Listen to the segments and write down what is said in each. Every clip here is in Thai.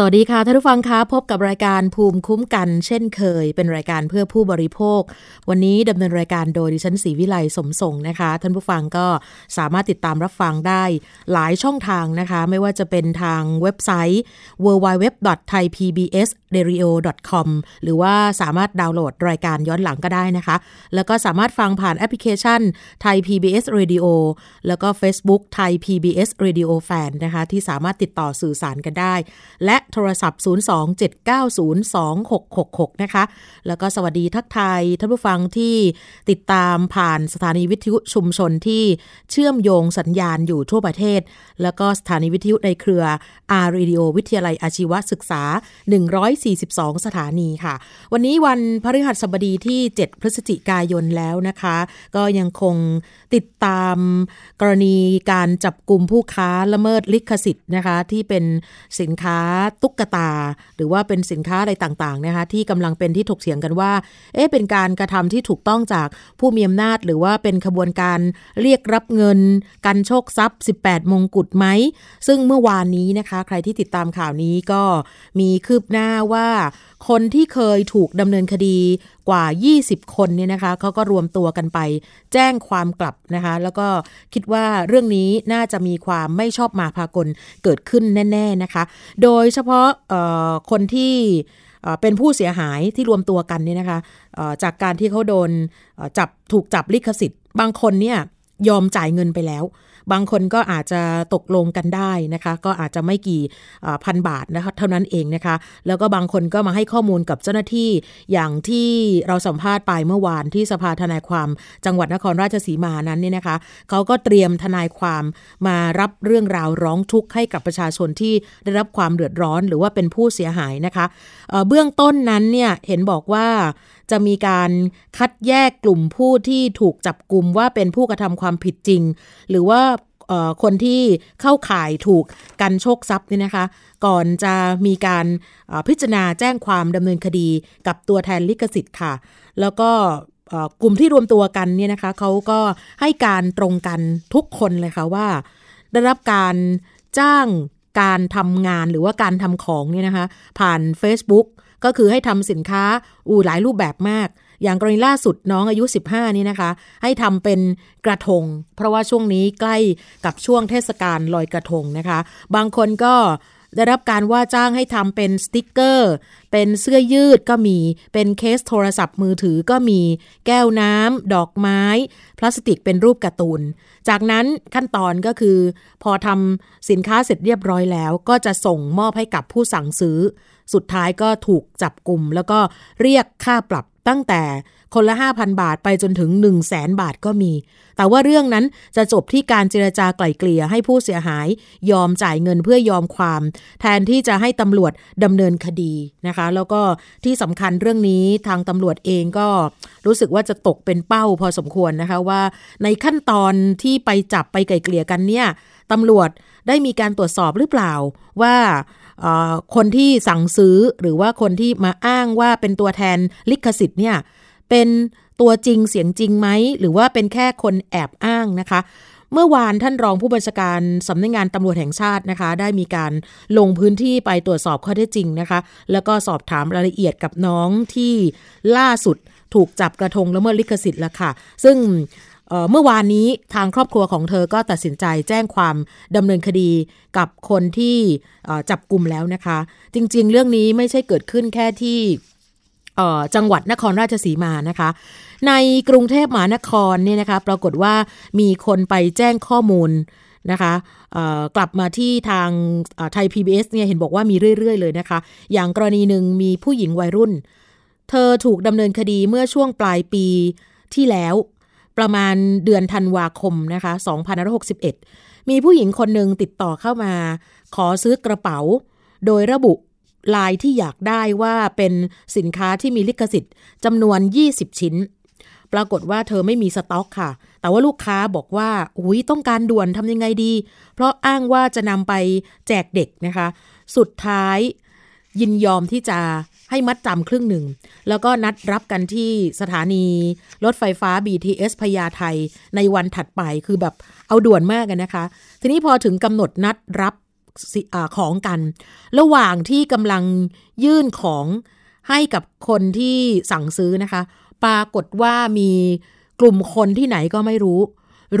สวัสดีค่ะท่านผู้ฟังคะพบกับรายการภูมิคุ้มกัน เช่นเคย เป็นรายการเพื่อผู้บริโภค วันนี้ดำเนินรายการโดยดิฉันศรีวิไลสมส่งนะคะ ท่านผู้ฟังก็สามารถติดตามรับฟังได้หลายช่องทางนะคะ ไม่ว่าจะเป็นทางเว็บไซต์ www.thaipbsradio.com หรือว่าสามารถดาวน์โหลดรายการย้อนหลังก็ได้นะคะ แล้วก็สามารถฟังผ่านแอปพลิเคชัน Thai PBS Radio แล้วก็ Facebook Thai PBS Radio Fan นะคะที่สามารถติดต่อสื่อสารกันได้ และโทรศัพท์ 027902666 นะคะ แล้วก็สวัสดีทักทายท่านผู้ฟังที่ติดตามผ่านสถานีวิทยุชุมชนที่เชื่อมโยงสัญญาณอยู่ทั่วประเทศ แล้วก็สถานีวิทยุในเครือ R Radio วิทยาลัยอาชีวศึกษา 142 สถานีค่ะ วันนี้วันพฤหัสบดีที่ 7 พฤศจิกายนแล้วนะคะ ก็ยังคงติดตามกรณีการจับกลุ่มผู้ค้าละเมิดลิขสิทธิ์นะคะ ที่เป็นสินค้าตุ๊กตา หรือว่าเป็นสินค้าอะไรต่างๆนะคะที่กำลังเป็นที่ถกเถียงกันว่า เอ๊ะเป็นการกระทำที่ถูกต้องจากผู้มีอำนาจ หรือว่าเป็นขบวนการเรียกรับเงิน กันโชคทรัพย์ 18 มงกุฎไหม ซึ่งเมื่อวานนี้นะคะ ใครที่ติดตามข่าวนี้ก็มีคืบหน้าว่าคนที่เคยถูกดำเนินคดีกว่า 20 คนเนี่ยนะคะเขาก็รวมตัวกันไปแจ้งความกลับนะคะ แล้วก็คิดว่าเรื่องนี้น่าจะมีความไม่ชอบมาพากลเกิดขึ้นแน่ ๆนะคะ โดยเฉพาะคนที่เป็นผู้เสียหายที่รวมตัวกันเนี่ยนะคะจากการที่เขาโดนจับถูกจับลิขสิทธิ์ บางคนเนี่ยยอมจ่ายเงินไปแล้ว บางคนก็อาจจะตกลงกันได้นะคะ ก็อาจจะไม่กี่พันบาทนะคะเท่านั้นเองนะคะ แล้วก็บางคนก็มาให้ข้อมูลกับเจ้าหน้าที่อย่างที่เราสัมภาษณ์ไปเมื่อวานที่สภาทนายความจังหวัดนครราชสีมานั้นเนี่ยนะคะเขาก็เตรียมทนายความมารับเรื่องราวร้องทุกข์ให้กับประชาชนที่ได้รับความเดือดร้อนหรือว่าเป็นผู้เสียหายนะคะเเบื้องต้นนั้นเนี่ยเห็นบอกว่า จะมีการคัดแยกกลุ่มผู้ที่ถูกจับกลุ่มว่าเป็นผู้กระทำความผิดจริง หรือว่าคนที่เข้าข่ายถูกกันโชคทรัพย์เนี่ยนะคะ ก่อนจะมีการพิจารณาแจ้งความดำเนินคดีกับตัวแทนลิขสิทธิ์ค่ะ แล้วก็กลุ่มที่รวมตัวกันเนี่ยนะคะเขาก็ให้การตรงกันทุกคนเลยค่ะว่า ได้รับการจ้างการทำงานหรือว่าการทำของเนี่ยนะคะ ผ่าน Facebook ก็คือให้ทำสินค้าอูหลายรูปแบบมาก อย่างกรณีล่าสุดน้องอายุ 15 นี่นะคะ ให้ทำเป็นกระทง เพราะว่าช่วงนี้ใกล้กับช่วงเทศกาลลอยกระทงนะคะ บางคนก็ได้รับการว่าจ้างให้ทำเป็นสติกเกอร์ เป็นเสื้อยืดก็มี เป็นเคสโทรศัพท์มือถือก็มี แก้วน้ำ ดอกไม้ พลาสติกเป็นรูปการ์ตูน จากนั้นขั้นตอนก็คือ พอทำสินค้าเสร็จเรียบร้อยแล้ว ก็จะส่งมอบให้กับผู้สั่งซื้อ สุดท้ายก็ถูกจับกลุ่ม แล้วก็เรียกค่าปรับตั้งแต่คนละ 5,000 บาทไปจนถึง 1 0 0 0 0แสนบาทก็มี แต่ว่าเรื่องนั้นจะจบที่การเจรจาไกล่เกลี่ยให้ผู้เสียหายยอมจ่ายเงินเพื่อยอมความ แทนที่จะให้ตำรวจดำเนินคดีนะคะ แล้วก็ที่สำคัญเรื่องนี้ทางตำรวจเองก็รู้สึกว่าจะตกเป็นเป้าพอสมควรนะคะว่า ในขั้นตอนที่ไปจับไปไกล่เกลี่ยกันเนี่ยตำรวจได้มีการตรวจสอบหรือเปล่า ว่า คนที่สั่งซื้อหรือว่าคนที่มาอ้างว่าเป็นตัวแทนลิขสิทธิ์เนี่ยเป็นตัวจริงเสียงจริงไหม หรือว่าเป็นแค่คนแอบอ้างนะคะ เมื่อวานท่านรองผู้บัญชาการสำนักงงานตำรวจแห่งชาตินะคะ ได้มีการลงพื้นที่ไปตรวจสอบข้อเท็จจริงนะคะ แล้วก็สอบถามรายละเอียดกับน้องที่ล่าสุดถูกจับกระทงละเมิดลิขสิทธิ์แล้วค่ะ ซึ่ง เมื่อวานนี้ทางครอบครัวของเธอก็ตัดสินใจแจ้งความดำเนินคดีกับคนที่จับกลุ่มแล้วนะคะ จริงๆ เรื่องนี้ไม่ใช่เกิดขึ้นแค่ที่จังหวัดนครราชสีมานะคะ ในกรุงเทพมหานครเนี่ยนะคะ ปรากฏว่ามีคนไปแจ้งข้อมูลนะคะกลับมาที่ทางไทย PBS เนี่ยเห็นบอกว่ามีเรื่อย ๆ เลยนะคะ อย่างกรณีหนึ่งมีผู้หญิงวัยรุ่น เธอถูกดำเนินคดีเมื่อช่วงปลายปีที่แล้ว ประมาณเดือนธันวาคมนะคะ2561 มีผู้หญิงคนหนึ่งติดต่อเข้ามา ขอซื้อกระเป๋า โดยระบุลายที่อยากได้ว่าเป็นสินค้าที่มีลิขสิทธิ์จำนวน 20 ชิ้น ปรากฏว่าเธอไม่มีสต็อกค่ะ แต่ว่าลูกค้าบอกว่า อุ้ยต้องการด่วนทำยังไงดี เพราะอ้างว่าจะนำไปแจกเด็กนะคะ สุดท้ายยินยอมที่จะ ให้มัดจำครึ่งหนึ่ง แล้วก็นัดรับกันที่สถานีรถไฟฟ้า BTS พญาไทในวันถัดไปคือแบบเอาด่วนมากกันนะคะ ทีนี้พอถึงกำหนดนัดรับอของกัน ระหว่างที่กำลังยื่นของให้กับคนที่สั่งซื้อนะคะ ปรากฏว่ามีกลุ่มคนที่ไหนก็ไม่รู้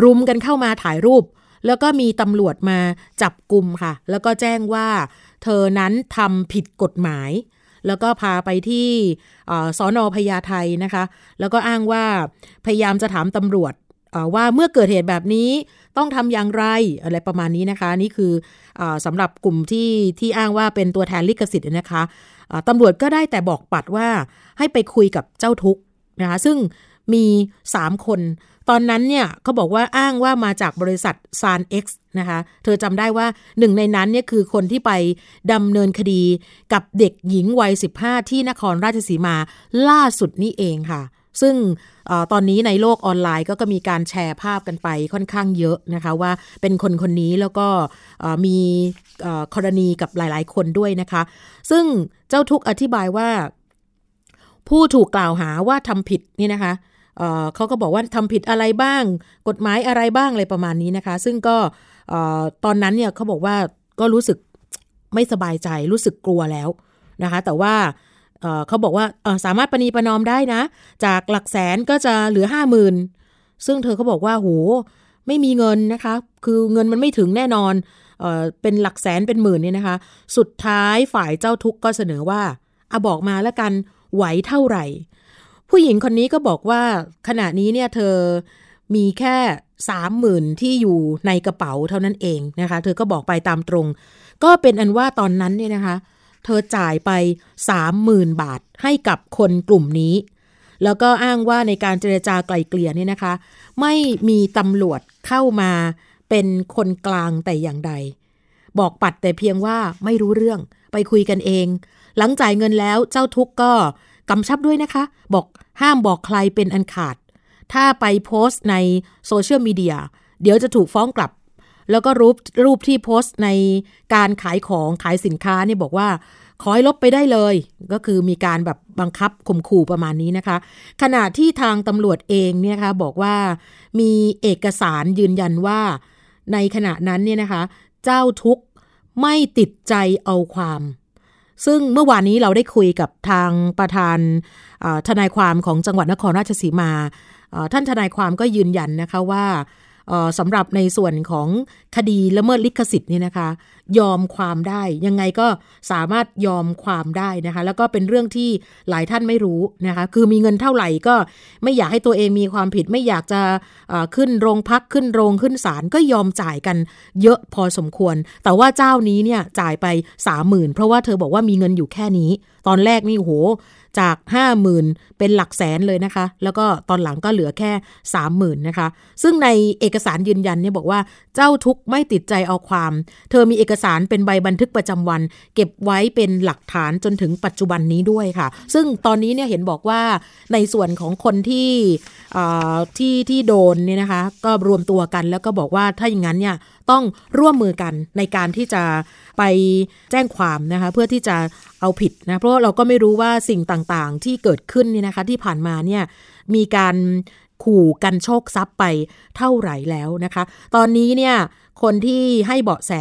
รุมกันเข้ามาถ่ายรูป แล้วก็มีตำรวจมาจับกลุ่มค่ะ แล้วก็แจ้งว่า เธอนั้นทำผิดกฎหมาย แล้วก็พาไปที่สอนอพญาไทนะคะ แล้วก็อ้างว่าพยายามจะถามตำรวจว่าเมื่อเกิดเหตุแบบนี้ต้องทำอย่างไรอะไรประมาณนี้นะคะ นี่คืออสำหรับกลุ่มที่ที่อ้างว่าเป็นตัวแทนลิขสิทธิ์นะคะตำรวจก็ได้แต่บอกปัดว่าให้ไปคุยกับเจ้าทุกนะคะซึ่งมี 3 คน ตอนนั้นเนี่ยเขาบอกว่าอ้างว่ามาจากบริษัทซานเอ็กซ์นะคะ เธอจำได้ว่าหนึ่งในนั้นเนี่ยคือคนที่ไปดำเนินคดีกับเด็กหญิงวัย 15 ที่นครราชสีมาล่าสุดนี้เองค่ะ ซึ่งอตอนนี้ในโลกออนไลน์ก็ก็มีการแชร์ภาพกันไปค่อนข้างเยอะนะคะว่าเป็นคนคนนี้แล้วก็มีกรณีกับหลาย ๆ คนด้วยนะคะ ซึ่งเจ้าทุกอธิบายว่าผู้ถูกกล่าวหาว่าทำผิดนี่นะคะ เขาก็บอกว่าทำผิดอะไรบ้าง กฎหมายอะไรบ้างอะไรประมาณนี้นะคะ ซึ่งก็ตอนนั้นเนี่ยเขาบอกว่าก็รู้สึกไม่สบายใจรู้สึกกลัวแล้วนะคะ แต่ว่าเขาบอกว่าสามารถปณีประนอมได้นะ จากหลักแสนก็จะเหลือห้าหมื่นซึ่งเธอเขาบอกว่าโหไม่มีเงินนะคะ คือเงินมันไม่ถึงแน่นอนเออเป็นหลักแสนเป็นหมื่นเนี่ยนะคะ สุดท้ายฝ่ายเจ้าทุกข์ก็เสนอว่าอาบอกมาแล้วกันไหวเท่าไหร่ ผู้หญิงคนนี้ก็บอกว่าขณะนี้เนี่ยเธอมีแค่สามหมื่นที่อยู่ในกระเป๋าเท่านั้นเองนะคะ เธอก็บอกไปตามตรง ก็เป็นอันว่าตอนนั้นเนี่ยนะคะ เธอจ่ายไป30,000บาทให้กับคนกลุ่มนี้ แล้วก็อ้างว่าในการเจรจาไกล่เกลี่ยนี่นะคะ ไม่มีตำรวจเข้ามาเป็นคนกลางแต่อย่างใด บอกปัดแต่เพียงว่าไม่รู้เรื่องไปคุยกันเอง หลังจ่ายเงินแล้วเจ้าทุกข์ก็ กำชับด้วยนะคะ บอกห้ามบอกใครเป็นอันขาด ถ้าไปโพสต์ในโซเชียลมีเดียเดี๋ยวจะถูกฟ้องกลับ แล้วก็รูปรูปที่โพสต์ในการขายของขายสินค้าเนี่ยบอกว่าขอให้ลบไปได้เลย ก็คือมีการแบบบังคับข่มขู่ประมาณนี้นะคะ ขณะที่ทางตำรวจเองเนี่ยนะคะบอกว่ามีเอกสารยืนยันว่า ในขณะนั้นเนี่ยนะคะ เจ้าทุกไม่ติดใจเอาความ ซึ่งเมื่อวานนี้เราได้คุยกับทางประธานทนายความของจังหวัดนครราชสีมา ท่านทนายความก็ยืนยันนะคะว่า สำหรับในส่วนของคดีละเมิดลิขสิทธิ์นี่นะคะ ยอมความได้ยังไงก็สามารถยอมความได้นะคะ แล้วก็เป็นเรื่องที่หลายท่านไม่รู้นะคะ คือมีเงินเท่าไหร่ก็ไม่อยากให้ตัวเองมีความผิด ไม่อยากจะขึ้นโรงพักขึ้นโรงขึ้นศาลก็ยอมจ่ายกันเยอะพอสมควร แต่ว่าเจ้านี้เนี่ยจ่ายไปสามหมื่นเพราะว่าเธอบอกว่ามีเงินอยู่แค่นี้ ตอนแรกนี่โห จาก 50,000 เป็นหลักแสนเลยนะคะ แล้วก็ตอนหลังก็เหลือแค่ 30,000นะคะ ซึ่งในเอกสารยืนยันเนี่ยบอกว่าเจ้าทุกไม่ติดใจเอาความ เธอมีเอกสารเป็นใบบันทึกประจำวัน เก็บไว้เป็นหลักฐานจนถึงปัจจุบันนี้ด้วยค่ะ ซึ่งตอนนี้เนี่ยเห็นบอกว่าในส่วนของคนที่ที่ที่โดนเนี่ยนะคะ ก็รวมตัวกันแล้วก็บอกว่าถ้าอย่างนั้นเนี่ย ต้องร่วมมือกันในการที่จะไปแจ้งความนะคะเพื่อที่จะเอาผิดนะเพราะเราก็ไม่รู้ว่าสิ่งต่างๆ ที่เกิดขึ้นเนี่ยนะคะที่ผ่านมาเนี่ยมีการขู่กันโชคทรัพย์ไปเท่าไหร่แล้วนะคะ ตอนนี้เนี่ย คนที่ให้เบาะแส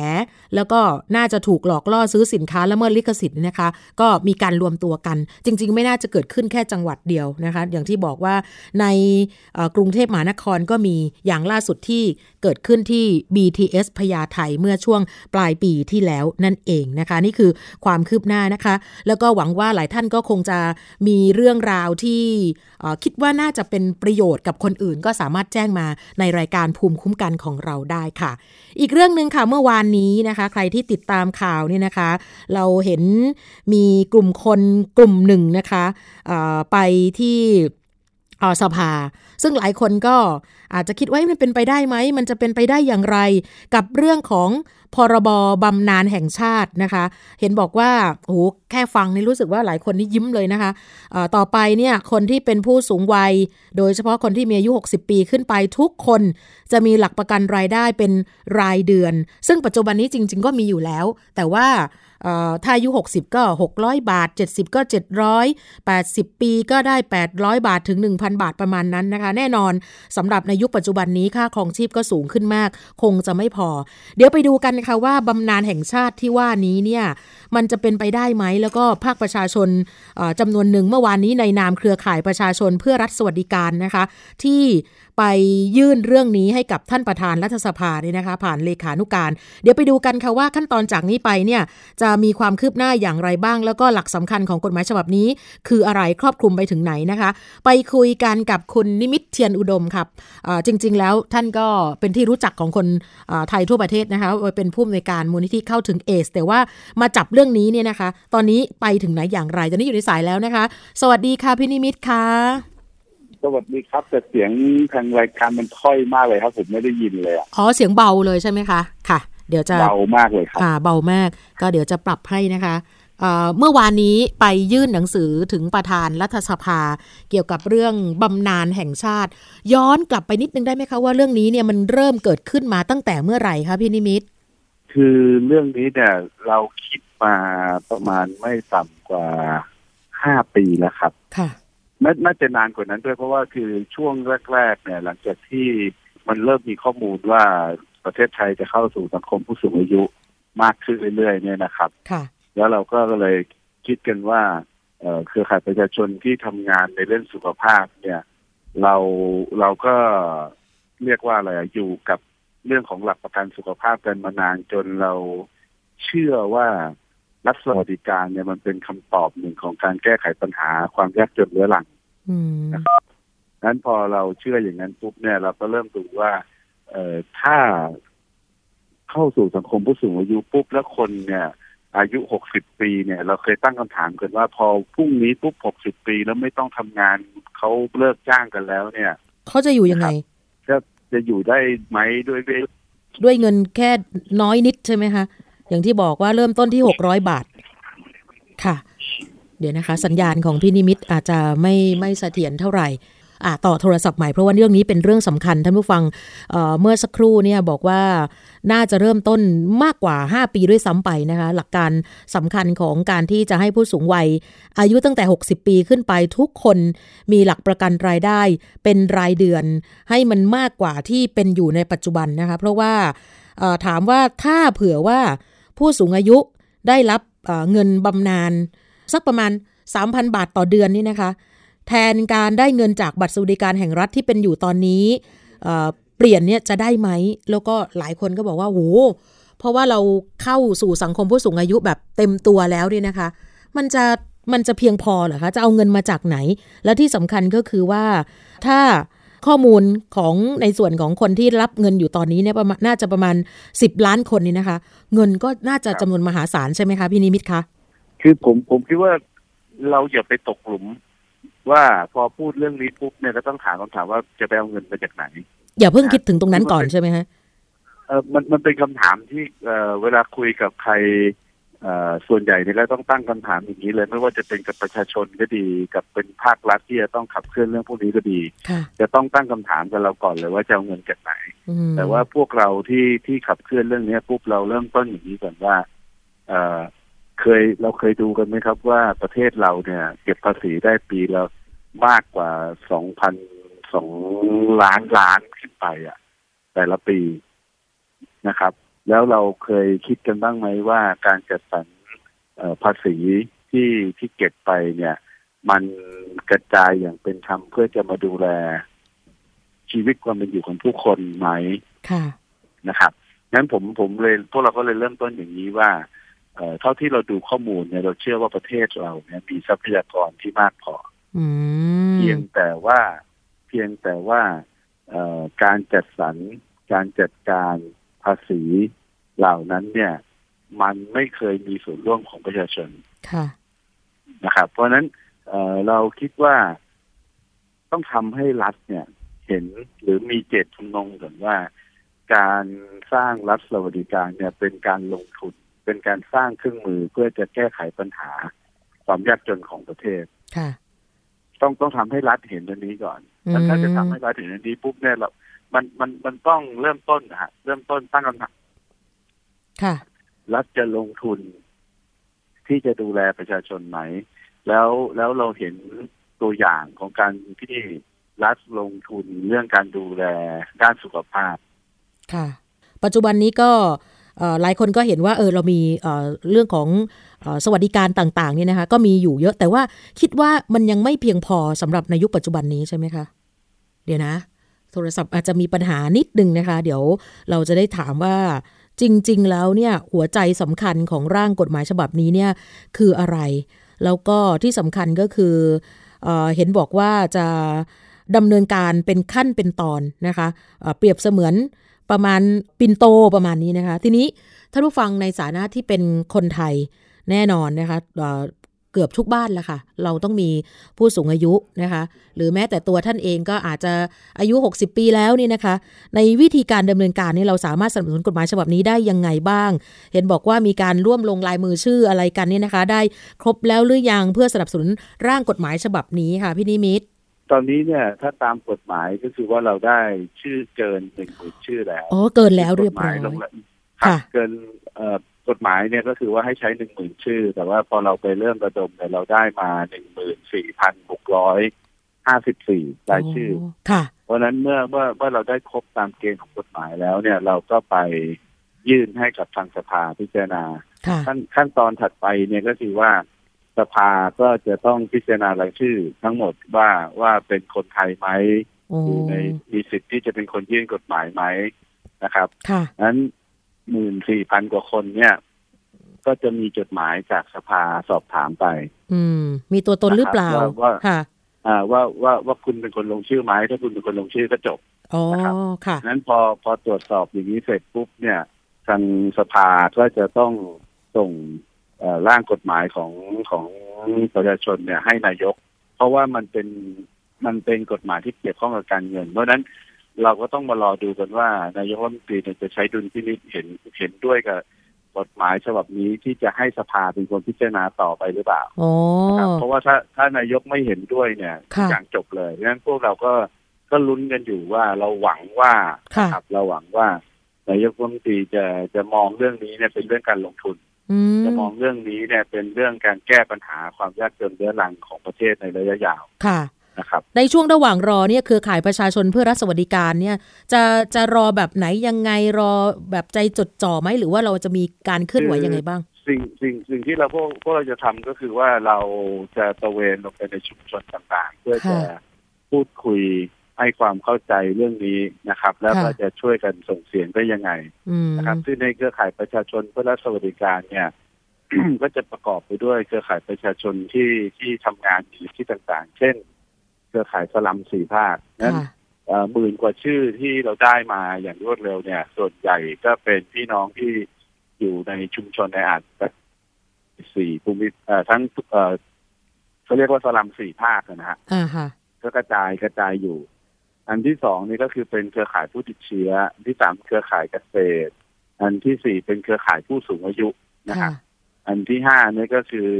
แล้วก็น่าจะถูกหลอกล่อซื้อสินค้าละเมิดลิขสิทธิ์นะคะ ก็มีการรวมตัวกัน จริง ๆ ไม่น่าจะเกิดขึ้นแค่จังหวัดเดียวนะคะ อย่างที่บอกว่าในกรุงเทพมหานครก็มีอย่างล่าสุดที่เกิดขึ้นที่ BTS พญาไทเมื่อช่วงปลายปีที่แล้วนั่นเองนะคะ นี่คือความคืบหน้านะคะ แล้วก็หวังว่าหลายท่านก็คงจะมีเรื่องราวที่คิดว่าน่าจะเป็นประโยชน์กับคนอื่นก็สามารถแจ้งมาในรายการภูมิคุ้มกันของเราได้ค่ะ อีกเรื่องหนึ่งค่ะเมื่อวานนี้นะคะ ใครที่ติดตามข่าวเนี่ยนะคะ เราเห็นมีกลุ่มคนกลุ่มหนึ่งนะคะไปที่สภา ซึ่งหลายคนก็อาจจะคิดว่ามันเป็นไปได้ไหม มันจะเป็นไปได้อย่างไร กับเรื่องของ พรบบำนาญแห่งชาตินะคะ เห็นบอกว่าโอ้แค่ฟังนี่รู้สึกว่าหลายคนนี่ยิ้มเลยนะคะต่อไปเนี่ยคนที่เป็นผู้สูงวัย โดยเฉพาะคนที่มีอายุ 60 ปีขึ้นไปทุกคน จะมีหลักประกันรายได้เป็นรายเดือน ซึ่งปัจจุบันนี้จริง ๆ ก็มีอยู่แล้ว แต่ว่า ถ้าอายุ 60 ก็ 600 บาท 70 ก็ 700 80 ปีก็ได้ 800 บาทถึง 1,000 บาทประมาณนั้นนะคะ แน่นอนสำหรับในยุคปัจจุบันนี้ค่าครองชีพก็สูงขึ้นมาก คงจะไม่พอ เดี๋ยวไปดูกันนะคะว่าบำนาญแห่งชาติที่ว่านี้เนี่ยมันจะเป็นไปได้ไหม แล้วก็ภาคประชาชนจำนวนหนึ่งเมื่อวานนี้ในนามเครือข่ายประชาชนเพื่อรัฐสวัสดิการนะคะ ที่ไปยื่นเรื่องนี้ให้กับท่านประธานรัฐสภาเนี่ยนะคะ ผ่านเลขานุการ เดี๋ยวไปดูกันค่ะว่าขั้นตอนจากนี้ไปเนี่ยจะมีความคืบหน้าอย่างไรบ้าง แล้วก็หลักสำคัญของกฎหมายฉบับนี้ คืออะไรครอบคลุมไปถึงไหนนะคะ ไปคุยกันกับคุณนิมิตเทียนอุดมครับจริง ๆ แล้วท่านก็เป็นที่รู้จักของคนไทยทั่วประเทศนะคะเป็นผู้อำนวยการมูลนิธิเข้าถึงเอส แต่ว่ามาจับเรื่องนี้เนี่ยนะคะ ตอนนี้ไปถึงไหนอย่างไรตอนนี้อยู่ในสายแล้วนะคะ สวัสดีค่ะพี่นิมิตค่ะสวัสดีครับแต่เสียงทางรายการมันค่อยมากเลยครับผมไม่ได้ยินเลยอ๋อเสียงเบาเลยใช่ไหมคะค่ะ เดี๋ยวจะเบามากเลยครับอ่าเบามาก ก็เดี๋ยวจะปรับให้นะคะเมื่อวานนี้ไปยื่นหนังสือถึงประธานรัฐสภา เกี่ยวกับเรื่องบำนาญแห่งชาติ ย้อนกลับไปนิดนึงได้ไหมคะว่าเรื่องนี้เนี่ยมันเริ่มเกิดขึ้นมาตั้งแต่เมื่อไหร่คะพี่นิมิต คือเรื่องนี้เนี่ยเราคิด มาประมาณไม่ต่ำกว่าห้าปีแล้วครับ ค่ะน่าจะนานกว่านั้นด้วยเพราะว่าคือช่วงแรก ๆ เนี่ย หลังจากที่มันเริ่มมีข้อมูลว่าประเทศไทยจะเข้าสู่สังคมผู้สูงอายุมากขึ้นเรื่อยๆเนี่ยนะครับ ค่ะ แล้วเราก็เลยคิดกันว่าเครือข่ายประชาชนที่ทำงานในเรื่องสุขภาพเนี่ย เราเราก็เรียกว่าอะไรอยู่กับเรื่องของหลักประกันสุขภาพกันมานานจนเราเชื่อว่า รัฐสวัสดิการเนี่ยมันเป็นคำตอบหนึ่งของการแก้ไขปัญหาความยากจนเรื้อรังนะครับนั้นพอเราเชื่ออย่างนั้นปุ๊บเนี่ย เราก็เริ่มดูว่า เอ่อถ้าเข้าสู่สังคมผู้สูงอายุปุ๊บแล้วคนเนี่ย อายุหกสิบปีเนี่ย เราเคยตั้งคำถามกันว่า พอพรุ่งนี้ปุ๊บหกสิบปีแล้วไม่ต้องทำงานเขาเลิกจ้างกันแล้ว เนี่ยเขาจะอยู่ยังไงจะจะอยู่ได้ไหมด้วยด้วยด้วยเงินแค่น้อยนิดใช่ไหมคะ อย่างที่บอกว่าเริ่มต้นที่หกร้อยบาท ค่ะ เดี๋ยวนะคะ สัญญาณของพี่นิมิตอาจจะไม่ไม่เสถียรเท่าไหร่อ่าต่อโทรศัพท์ใหม่เพราะว่าเรื่องนี้เป็นเรื่องสำคัญท่านผู้ฟังเเมื่อสักครู่เนี่ยบอกว่าน่าจะเริ่มต้นมากกว่า 5 ปีด้วยซ้ำไปนะคะ หลักการสำคัญของการที่จะให้ผู้สูงวัย อายุตั้งแต่ 60 ปีขึ้นไปทุกคนมีหลักประกันรายได้ เป็นรายเดือน ให้มันมากกว่าที่เป็นอยู่ในปัจจุบันนะคะ เพราะว่าถามว่าถ้าเผื่อว่า ผู้สูงอายุได้รับเงินบำนาญสักประมาณ 3,000 บาทต่อเดือนนี่นะคะ แทนการได้เงินจากบัตรสวัสดิการแห่งรัฐที่เป็นอยู่ตอนนี้เปลี่ยนเนี่ยจะได้ไหม แล้วก็หลายคนก็บอกว่าโหเพราะว่าเราเข้าสู่สังคมผู้สูงอายุแบบเต็มตัวแล้วเนี่ยนะคะ มันจะมันจะเพียงพอเหรอคะ จะเอาเงินมาจากไหน และที่สำคัญก็คือว่าถ้า ข้อมูลของในส่วนของคนที่รับเงินอยู่ตอนนี้เนี่ยประมาณน่าจะประมาณสิบล้านคนนี่นะคะ เงินก็น่าจะจำนวนมหาศาลใช่ไหมคะพี่นิมิตคะคือผมผมคิดว่าเราอย่าไปตกหลุม ว่าพอพูดเรื่องนี้ปุ๊บเนี่ยก็ต้องถามคำถามว่าจะไปเอาเงินมาจากไหน อย่าเพิ่งคิดถึงตรงนั้นก่อนใช่ไหมฮะเออมันมันเป็นคำถามที่เออเวลาคุยกับใคร ส่วนใหญ่เนี่ยก็ต้องตั้งคำถามอย่างนี้เลย ไม่ว่าจะเป็นกับประชาชนก็ดี กับเป็นภาครัฐที่จะต้องขับเคลื่อนเรื่องพวกนี้ก็ดี จะต้องตั้งคำถามกับเราก่อนเลยว่าจะเอาเงินจากไหน แต่ว่าพวกเราที่ที่ขับเคลื่อนเรื่องนี้ปุ๊บเราเริ่มต้นอย่างนี้ก่อนว่าเอเคยเราเคยดูกันไหมครับว่าประเทศเราเนี่ย เก็บภาษีได้ปีละมากกว่าสองพันสองล้านล้านขึ้นไปอะ แต่ละปีนะครับ แล้วเราเคยคิดกันบ้างไหมว่าการจัดสรรภาษีที่ที่เก็บไปเนี่ย มันกระจายอย่างเป็นธรรมเพื่อจะมาดูแล ชีวิตความเป็นอยู่ของผู้คนไหมค่ะนะครับงั้นผมผมเลยพวกเราก็เลยเริ่มต้นอย่างนี้ว่าเท่าที่เราดูข้อมูลเนี่ยเราเชื่อว่าประเทศเราเนี่ยมีทรัพยากรที่มากพอเพียงแต่ว่าเพียงแต่ว่าการจัดสรรการจัดการภาษี เหล่านั้นเนี่ย มันไม่เคยมีส่วนร่วมของประชาชนนะครับ เพราะนั้นเเราคิดว่าต้องทำให้รัฐเนี่ย เห็นหรือมีเจตจำนงกันว่า การสร้างรัฐสวัสดิการเนี่ย เป็นการลงทุนเป็นการสร้างเครื่องมือเพื่อจะแก้ไขปัญหา ความยากจนของประเทศค่ะต้องต้องทำให้รัฐเห็นเรื่องนี้ก่อนถ้าจะทำให้รัฐเห็นเรื่องนี้ปุ๊บเนี่ยเรา มันมันมันต้องเริ่มต้นนะฮะ เริ่มต้นตั้งคำถามค่ะ รัฐจะลงทุน ที่จะดูแลประชาชนไหม แล้วแล้วเราเห็นตัวอย่างของการที่รัฐลงทุนเรื่องการดูแลด้านสุขภาพ ค่ะ ปัจจุบันนี้ก็หลายคนก็เห็นว่าเออเรามีเรื่องของสวัสดิการต่างๆนี่นะคะก็มีอยู่เยอะแต่ว่าคิดว่ามันยังไม่เพียงพอสำหรับในยุคปัจจุบันนี้ใช่ไหมคะ เดี๋ยวนะ โทรศัพท์อาจจะมีปัญหานิดนึงนะคะ เดี๋ยวเราจะได้ถามว่า จริง ๆ แล้วเนี่ยหัวใจสำคัญของร่างกฎหมายฉบับนี้เนี่ยคืออะไร แล้วก็ที่สำคัญก็คือเอเห็นบอกว่าจะดำเนินการเป็นขั้นเป็นตอนนะคะเเปรียบเสมือนประมาณปินโตประมาณนี้นะคะ ทีนี้ถ้าผู้ฟังในสานะที่เป็นคนไทยแน่นอนนะคะ กือบทุกบ้านแล้วค่ะ เราต้องมีผู้สูงอายุนะคะ หรือแม้แต่ตัวท่านเองก็อาจจะอายุ 60 ปีแล้วนี่นะคะ ในวิธีการดำเนินการนี่เราสามารถสนับสนุนกฎหมายฉบับนี้ได้ยังไงบ้าง เห็นบอกว่ามีการร่วมลงลายมือชื่ออะไรกันนี่นะคะ ได้ครบแล้วหรือยังเพื่อสนับสนุนร่างกฎหมายฉบับนี้ค่ะพี่นิมิตตอนนี้เนี่ยถ้าตามกฎหมายก็คือว่าเราได้ชื่อเกินหนึ่งหมื่นชื่อแล้วอ๋อเกินแล้วเรียบร้อยค่ะเกินเอ่อ กฎหมายเนี่ยก็คือว่าให้ใช้หนึ่งหมื่นชื่อ แต่ว่าพอเราไปเริ่มระดมเนี่ยเราได้มาหนึ่งหมื่นสี่พันหกร้อยห้าสิบสี่รายชื่อ ค่ะ เพราะนั้นเมื่อเมื่อเมื่อเราได้ครบตามเกณฑ์ของกฎหมายแล้วเนี่ย เราก็ไปยื่นให้กับทางสภาพิจารณา ขั้นขั้นตอนถัดไปเนี่ยก็คือว่าสภาก็จะต้องพิจารณารายชื่อทั้งหมดว่าว่าเป็นคนไทยไหมอยู่ในมีสิทธิ์ที่จะเป็นคนยื่นกฎหมายไหมนะครับ นั้น หมื่นสี่พันกว่าคนเนี่ย ก็จะมีจดหมายจากสภาสอบถามไป อืม มีตัวตนหรือเปล่าว่าค่ะอ่าว่าว่าว่าคุณเป็นคนลงชื่อไหมถ้าคุณเป็นคนลงชื่อก็จบอ๋อค่ะนั้นพอพอตรวจสอบอย่างนี้เสร็จปุ๊บเนี่ยทางสภาก็จะต้องส่งร่างกฎหมายของของประชาชนเนี่ยให้นายก เพราะว่ามันเป็นมันเป็นกฎหมายที่เกี่ยวข้องกับการเงิน เพราะนั้น เราก็ต้องมารอดูกันว่านายกรัฐมนตรีจะใช้ดุลพินิจเห็นเห็นด้วยกับกฎหมายฉบับนี้ที่จะให้สภาเป็นคนพิจารณาต่อไปหรือเปล่าเพราะว่าถ้าถ้านายกไม่เห็นด้วยเนี่ยอย่างจบเลยดังนั้นพวกเราก็ก็ลุ้นกันอยู่ว่าเราหวังว่าครับเราหวังว่านายกรัฐมนตรีจะจะมองเรื่องนี้เนี่ยเป็นเรื่องการลงทุนจะมองเรื่องนี้เนี่ยเป็นเรื่องการแก้ปัญหาความยากจนเรื้อรังของประเทศในระยะยาวค่ะ นะครับ ในช่วงระหว่างรอเนี่ยเครือข่ายประชาชนเพื่อรัฐสวัสดิการเนี่ยจะจะรอแบบไหนยังไงรอแบบใจจดจ่อไหมหรือว่าเราจะมีการเคลื่อนไหวยังไงบ้าง สิ่งสิ่งสิ่งที่เราพวกพวกเราจะทำก็คือว่าเราจะตะเวนลงไปในชุมชนต่างๆ เพื่อจะพูดคุยให้ความเข้าใจเรื่องนี้นะครับ แล้วก็จะช่วยกันส่งเสียงได้ยังไงนะครับซึ่งในเครือข่ายประชาชนเพื่อรัฐสวัสดิการเนี่ยก็จะประกอบไปด้วยเครือข่ายประชาชนที่ที่ทำงานอยู่ที่ต่างๆ เช่น เครือข่ายสลัมสี่ภาคนั้นหมื่นกว่าชื่อที่เราได้มาอย่างรวดเร็วเนี่ย ส่วนใหญ่ก็เป็นพี่น้องที่อยู่ในชุมชนในอาจสี่ภูมิทั้งเขาเรียกว่าสลัมสี่ภาคนะฮะก็กระจายกระจายอยู่ อันที่สองนี่ก็คือเป็นเครือข่ายผู้ติดเชื้อ ที่สามเครือข่ายเกษตร อันที่สี่เป็นเครือข่ายผู้สูงอายุนะครับอันที่ห้านี่ก็คือ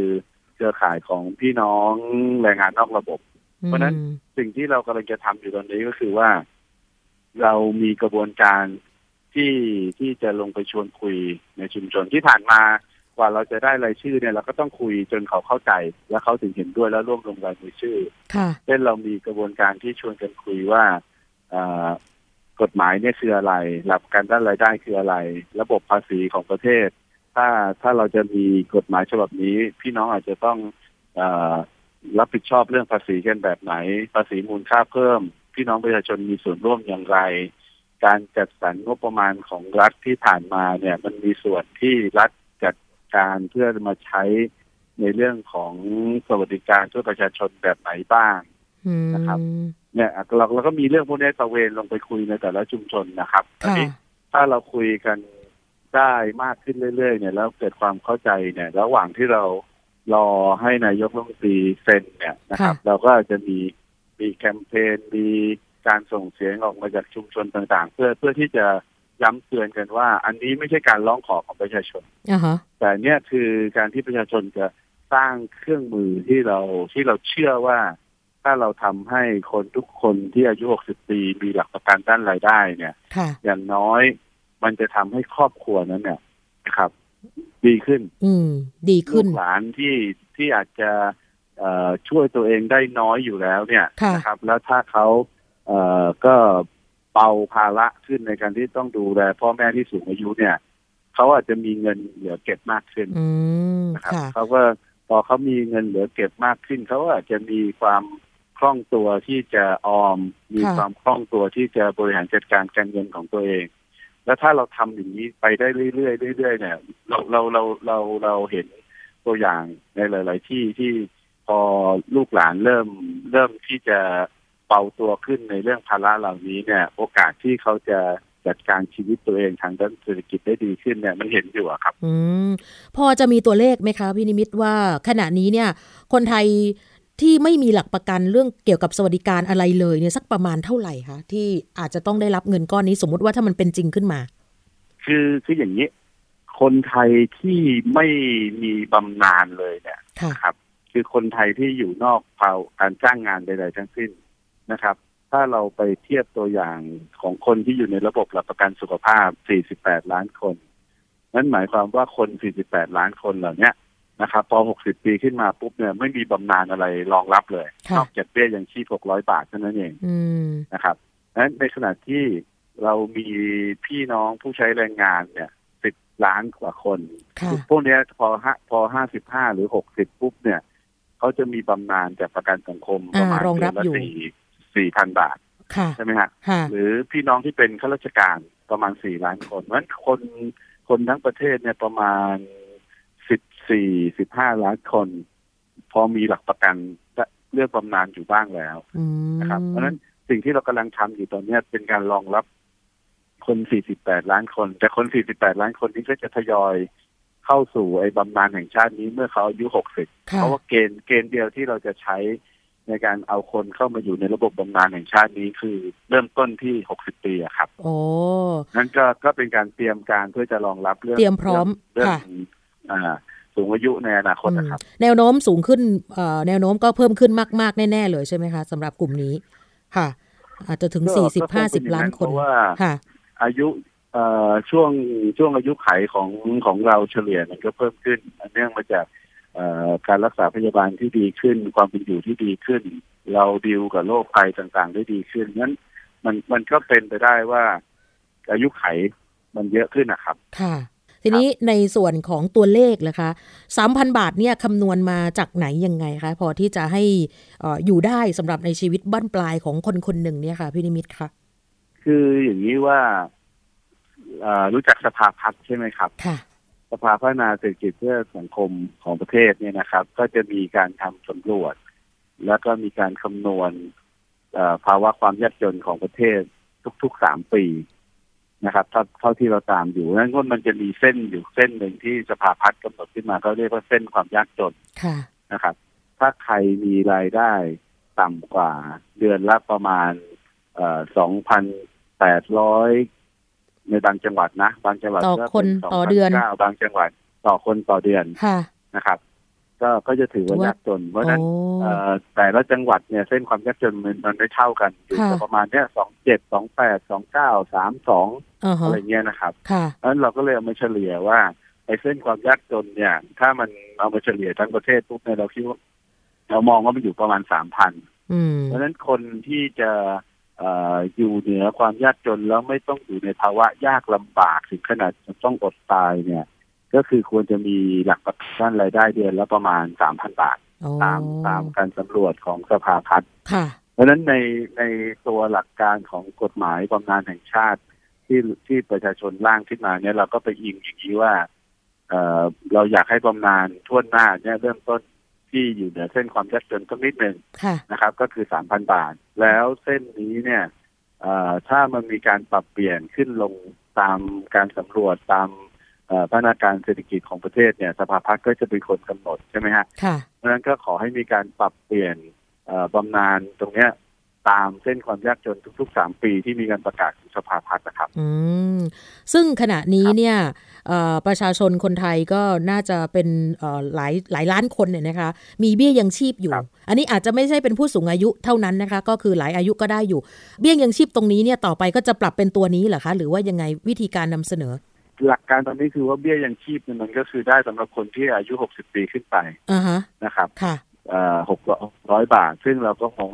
เครือข่ายของพี่น้องแรงงานนอกระบบ เพราะนั้นสิ่งที่เรากำลังจะทำอยู่ตอนนี้ก็คือว่า เรามีกระบวนการที่ที่จะลงไปชวนคุยในชุมชนที่ผ่านมากว่าเราจะได้รายชื่อเนี่ยเราก็ต้องคุยจนเขาเข้าใจ และเขาถึงเห็นด้วยแล้วร่วมลงรายมือชื่อเช่นเรามีกระบวนการที่ชวนกันคุยว่ากฎหมายเนี่ยคืออะไร หลักการด้านรายได้คืออะไร ระบบภาษีของประเทศ ถ้าถ้าเราจะมีกฎหมายฉบับนี้ พี่น้องอาจจะต้องอ รับผิดชอบเรื่องภาษีกันแบบไหน ภาษีมูลค่าเพิ่ม พี่น้องประชาชนมีส่วนร่วมอย่างไร การจัดสรรงบประมาณของรัฐที่ผ่านมาเนี่ย มันมีส่วนที่รัฐการเพื่อมาใช้ในเรื่องของสวัสดิการช่วยประชาชนแบบไหนบ้างนะครับเนี่ยเราเราก็มีเรื่องพวกนี้ตะเวนลงไปคุยในแต่ละชุมชนนะครับอันนี้ถ้าเราคุยกันได้มากขึ้นเรื่อยๆ เนี่ย แล้วเกิดความเข้าใจเนี่ย ระหว่างที่เรา รอให้นายกรัฐมนตรีเซ็นเนี่ยนะครับ เราก็จะมีมีแคมเปญมีการส่งเสียงออกมาจากชุมชนต่างๆ เพื่อเพื่อที่จะย้ำเตือนกันว่า อันนี้ไม่ใช่การร้องขอของประชาชน uh-huh. แต่เนี่ยคือการที่ประชาชนจะสร้างเครื่องมือที่เราที่เราเชื่อว่า ถ้าเราทำให้คนทุกคนที่อายุ 60 ปีมีหลักประกันด้านรายได้เนี่ย อย่างน้อยมันจะทำให้ครอบครัวนั้นเนี่ยนะครับ ดีขึ้น อืม ดีลูขึ้นกหลานที่ที่อาจจะเอ่อช่วยตัวเองได้น้อยอยู่แล้วเนี่ยค่ะนะครับ แล้วถ้าเขาเอ่อก็เบาภาระขึ้นในการที่ต้องดูแลพ่อแม่ที่สูงอายุเนี่ยเขาอาจจะมีเงินเหลือเก็บมากขึ้นอืมนะครับค่ะเขาก็พอเขามีเงินเหลือเก็บมากขึ้นเขาอาจจะมีความคล่องตัวที่จะออม มีค่ะความคล่องตัวที่จะบริหารจัดการการเงินของตัวเอง แล้วถ้าเราทำอย่างนี้ไปได้เรื่อยๆเรื่อยๆเนี่ย เราเราเราเราเราเห็นตัวอย่างในหลาย ๆ ที่ที่พอลูกหลานเริ่มเริ่มที่จะเบาตัวขึ้นในเรื่องภาระเหล่านี้เนี่ย โอกาสที่เขาจะจัดการชีวิตตัวเองทางด้านเศรษฐกิจได้ดีขึ้นเนี่ยมันเห็นอยู่อะครับ อืมพอจะมีตัวเลขไหมคะพี่นิมิตว่าขณะนี้เนี่ย คนไทย ที่ไม่มีหลักประกันเรื่องเกี่ยวกับสวัสดิการอะไรเลยเนี่ยสักประมาณเท่าไหร่คะที่อาจจะต้องได้รับเงินก้อนนี้สมมุติว่าถ้ามันเป็นจริงขึ้นมา คือคืออย่างนี้ คนไทยที่ไม่มีบำนาญเลยเนี่ยค่ะนะครับ คือคนไทยที่อยู่นอกภาวการจ้างงานใดๆทั้งสิ้นนะครับ ถ้าเราไปเทียบตัวอย่างของคนที่อยู่ในระบบหลักประกันสุขภาพ 48 ล้านคน นั่นหมายความว่าคน 48 ล้านคนเหล่าเนี้ย นะครับพอ 60 ปีขึ้นมาปุ๊บเนี่ยไม่มีบำนาญอะไรรองรับเลยค่ะนอกจากเบี้ยยังชีพ 600 บาทเท่านั้นเองอืมนะครับนั้นในขณะที่เรามีพี่น้องผู้ใช้แรงงานเนี่ยสิบล้านกว่าคนค่ะพวกเนี้ยพอฮะพอห้าสิบห้าหรือหกสิบปุ๊บเนี่ยเขาจะมีบำนาญจากประกันสังคมประมาณอ่ารองรับเดือนละอยู่สี่สี่พันบาทค่ะใช่ไหมฮะค่ะหรือพี่น้องที่เป็นข้าราชการประมาณสี่ล้านคนเพราะฉะนั้นคนคนทั้งประเทศเนี่ยประมาณ สิบสี่สิบห้าล้านคน พอมีหลักประกันเรื่องบำนาญอยู่บ้างแล้วอืมนะครับ เพราะฉะนั้นสิ่งที่เรากำลังทำอยู่ตอนเนี้ยเป็นการรองรับคน 48 ล้านคน แต่คน 48 ล้านคนนี้ก็จะทยอยเข้าสู่ไอ้บำนาญแห่งชาตินี้เมื่อเขาอายุ 60ค่ะเพราะว่าเกณฑ์เกณฑ์เดียวที่เราจะใช้ในการเอาคนเข้ามาอยู่ในระบบบำนาญแห่งชาตินี้คือเริ่มต้นที่ 60 ปีอะครับ โอ้นั่นก็ก็เป็นการเตรียมการเพื่อจะรองรับเรื่องเตรียมพร้อมเรื่องค่ะอ่า สูงอายุในอนาคตนะครับอืมแนวโน้มสูงขึ้นเอ่อแนวโน้มก็เพิ่มขึ้นมาก ๆ แน่ ๆ เลยใช่ไหมคะสำหรับกลุ่มนี้ค่ะ อาจจะถึงก็สี่สิบก็คห้างเป็สิบอย่งล้านคนเพราะว่าค่ะอายุเอ่อช่วงช่วงอายุไขของของเราเฉลี่ยมันก็เพิ่มขึ้นเนื่องมาจากเอ่อการรักษาพยาบาลที่ดีขึ้น ความเป็นอยู่ที่ดีขึ้น เราดิวกับโรคภัยต่างๆ ได้ดีขึ้นนั้นมันมันก็เป็นไปได้ว่า อายุไขมันเยอะขึ้นนะครับ ค่ะ ทีนี้ในส่วนของตัวเลขล่ะคะสามพันบาทเนี่ยคำนวณมาจากไหนยังไงคะ พอที่จะให้เอ่ออยู่ได้สำหรับในชีวิตบั้นปลายของคนคนหนึ่งเนี่ยค่ะพี่นิมิตค่ะคืออย่างนี้ว่าเอ่อรู้จักสภาพัฒน์ใช่ไหมครับค่ะสภาพัฒนาเศรษฐกิจเพื่อสังคมของประเทศเนี่ยนะครับ ก็จะมีการทำสำรวจ แล้วก็มีการคำนวณเอ่อภาวะความยากจนของประเทศทุกๆสามปี นะครับเท่าเท่าที่เราตามอยู่นั้นก็มันจะมีเส้นอยู่เส้นหนึ่งที่สภาพัฒน์กำหนดขึ้นมาเขาเรียกว่าเส้นความยากจนค่ะนะครับ ถ้าใครมีรายได้ต่ำกว่าเดือนละประมาณเอ่อสองพันแปดร้อยในบางจังหวัดนะ บางจังหวัดต่อก็คนป็ต่อเดือน2,900บางจังหวัดต่อคนต่อเดือนค่ะนะครับ ก็ก็จะถือว่าถือว่ายากจน เพราะฉะนั้นโอ้เอ่อแต่ละจังหวัดเนี่ยเส้นความยากจนมันมันไม่เท่ากันอยู่ค่ะแต่ประมาณเนี้ยสองเจ็ดสองแปดสองเก้าสามสองอ่าฮะอะไรเงี้ยนะครับค่ะเพราะฉะนั้นเราก็เลยเอามาเฉลี่ยว่าไอ้เส้นความยากจนเนี่ย ถ้ามันเอามาเฉลี่ยทั้งประเทศปุ๊บเนี่ยเราคิดว่าเรามองว่ามันอยู่ประมาณสามพันอืมเพราะฉะนั้นคนที่จะเอ่ออยู่เหนือความยากจนแล้วไม่ต้องอยู่ในภาวะยากลำบากถึงขนาดจะต้องอดตายเนี่ย ก็คือควรจะมีหลักประกันรายได้เดือนละประมาณสามพันบาทโอ้ตามตามการสำรวจของสภาพัฒน์ค่ะเพราะฉะนั้นในในตัวหลักการของกฎหมายบำนาญแห่งชาติ ที่ที่ประชาชนร่างขึ้นมาเนี่ยเราก็ไปอิงอย่างนี้ว่าเอ่อเราอยากให้บำนาญทั่วหน้าเนี่ยเริ่มต้นที่อยู่เหนือเส้นความยากจนสักนิดหนึ่งค่ะนะครับ ก็คือสามพันบาท แล้วเส้นนี้เนี่ยเอ่อถ้ามันมีการปรับเปลี่ยนขึ้นลงตามการสำรวจตามเอ่อ พัฒนาการเศรษฐกิจของประเทศเนี่ยสภาพัฒน์ก็จะเป็นคนกำหนดใช่ไหมฮะค่ะเพราะฉะนั้นก็ขอให้มีการปรับเปลี่ยนเอ่อบำนาญตรงเนี้ยตามเส้นความยากจนทุกๆสามปีที่มีการประกาศของสภาพัฒน์นะครับ อืม ซึ่งขณะนี้เนี่ยเอ่อประชาชนคนไทยก็น่าจะเป็นเอ่อหลายหลายล้านคนเนี่ยนะคะ มีเบี้ยยังชีพอยู่ครับอันนี้อาจจะไม่ใช่เป็นผู้สูงอายุเท่านั้นนะคะ ก็คือหลายอายุก็ได้อยู่ เบี้ยยังชีพตรงนี้เนี่ยต่อไปก็จะปรับเป็นตัวนี้เหรอคะ หรือว่ายังไงวิธีการนำเสนอ หลักการตอนนี้คือว่าเบี้ยยังชีพเนี่ยมันก็คือได้สำหรับคนที่อายุ60ปีขึ้นไปอ่าฮะนะครับค่ะหกร้อยบาท ซึ่งเราก็คง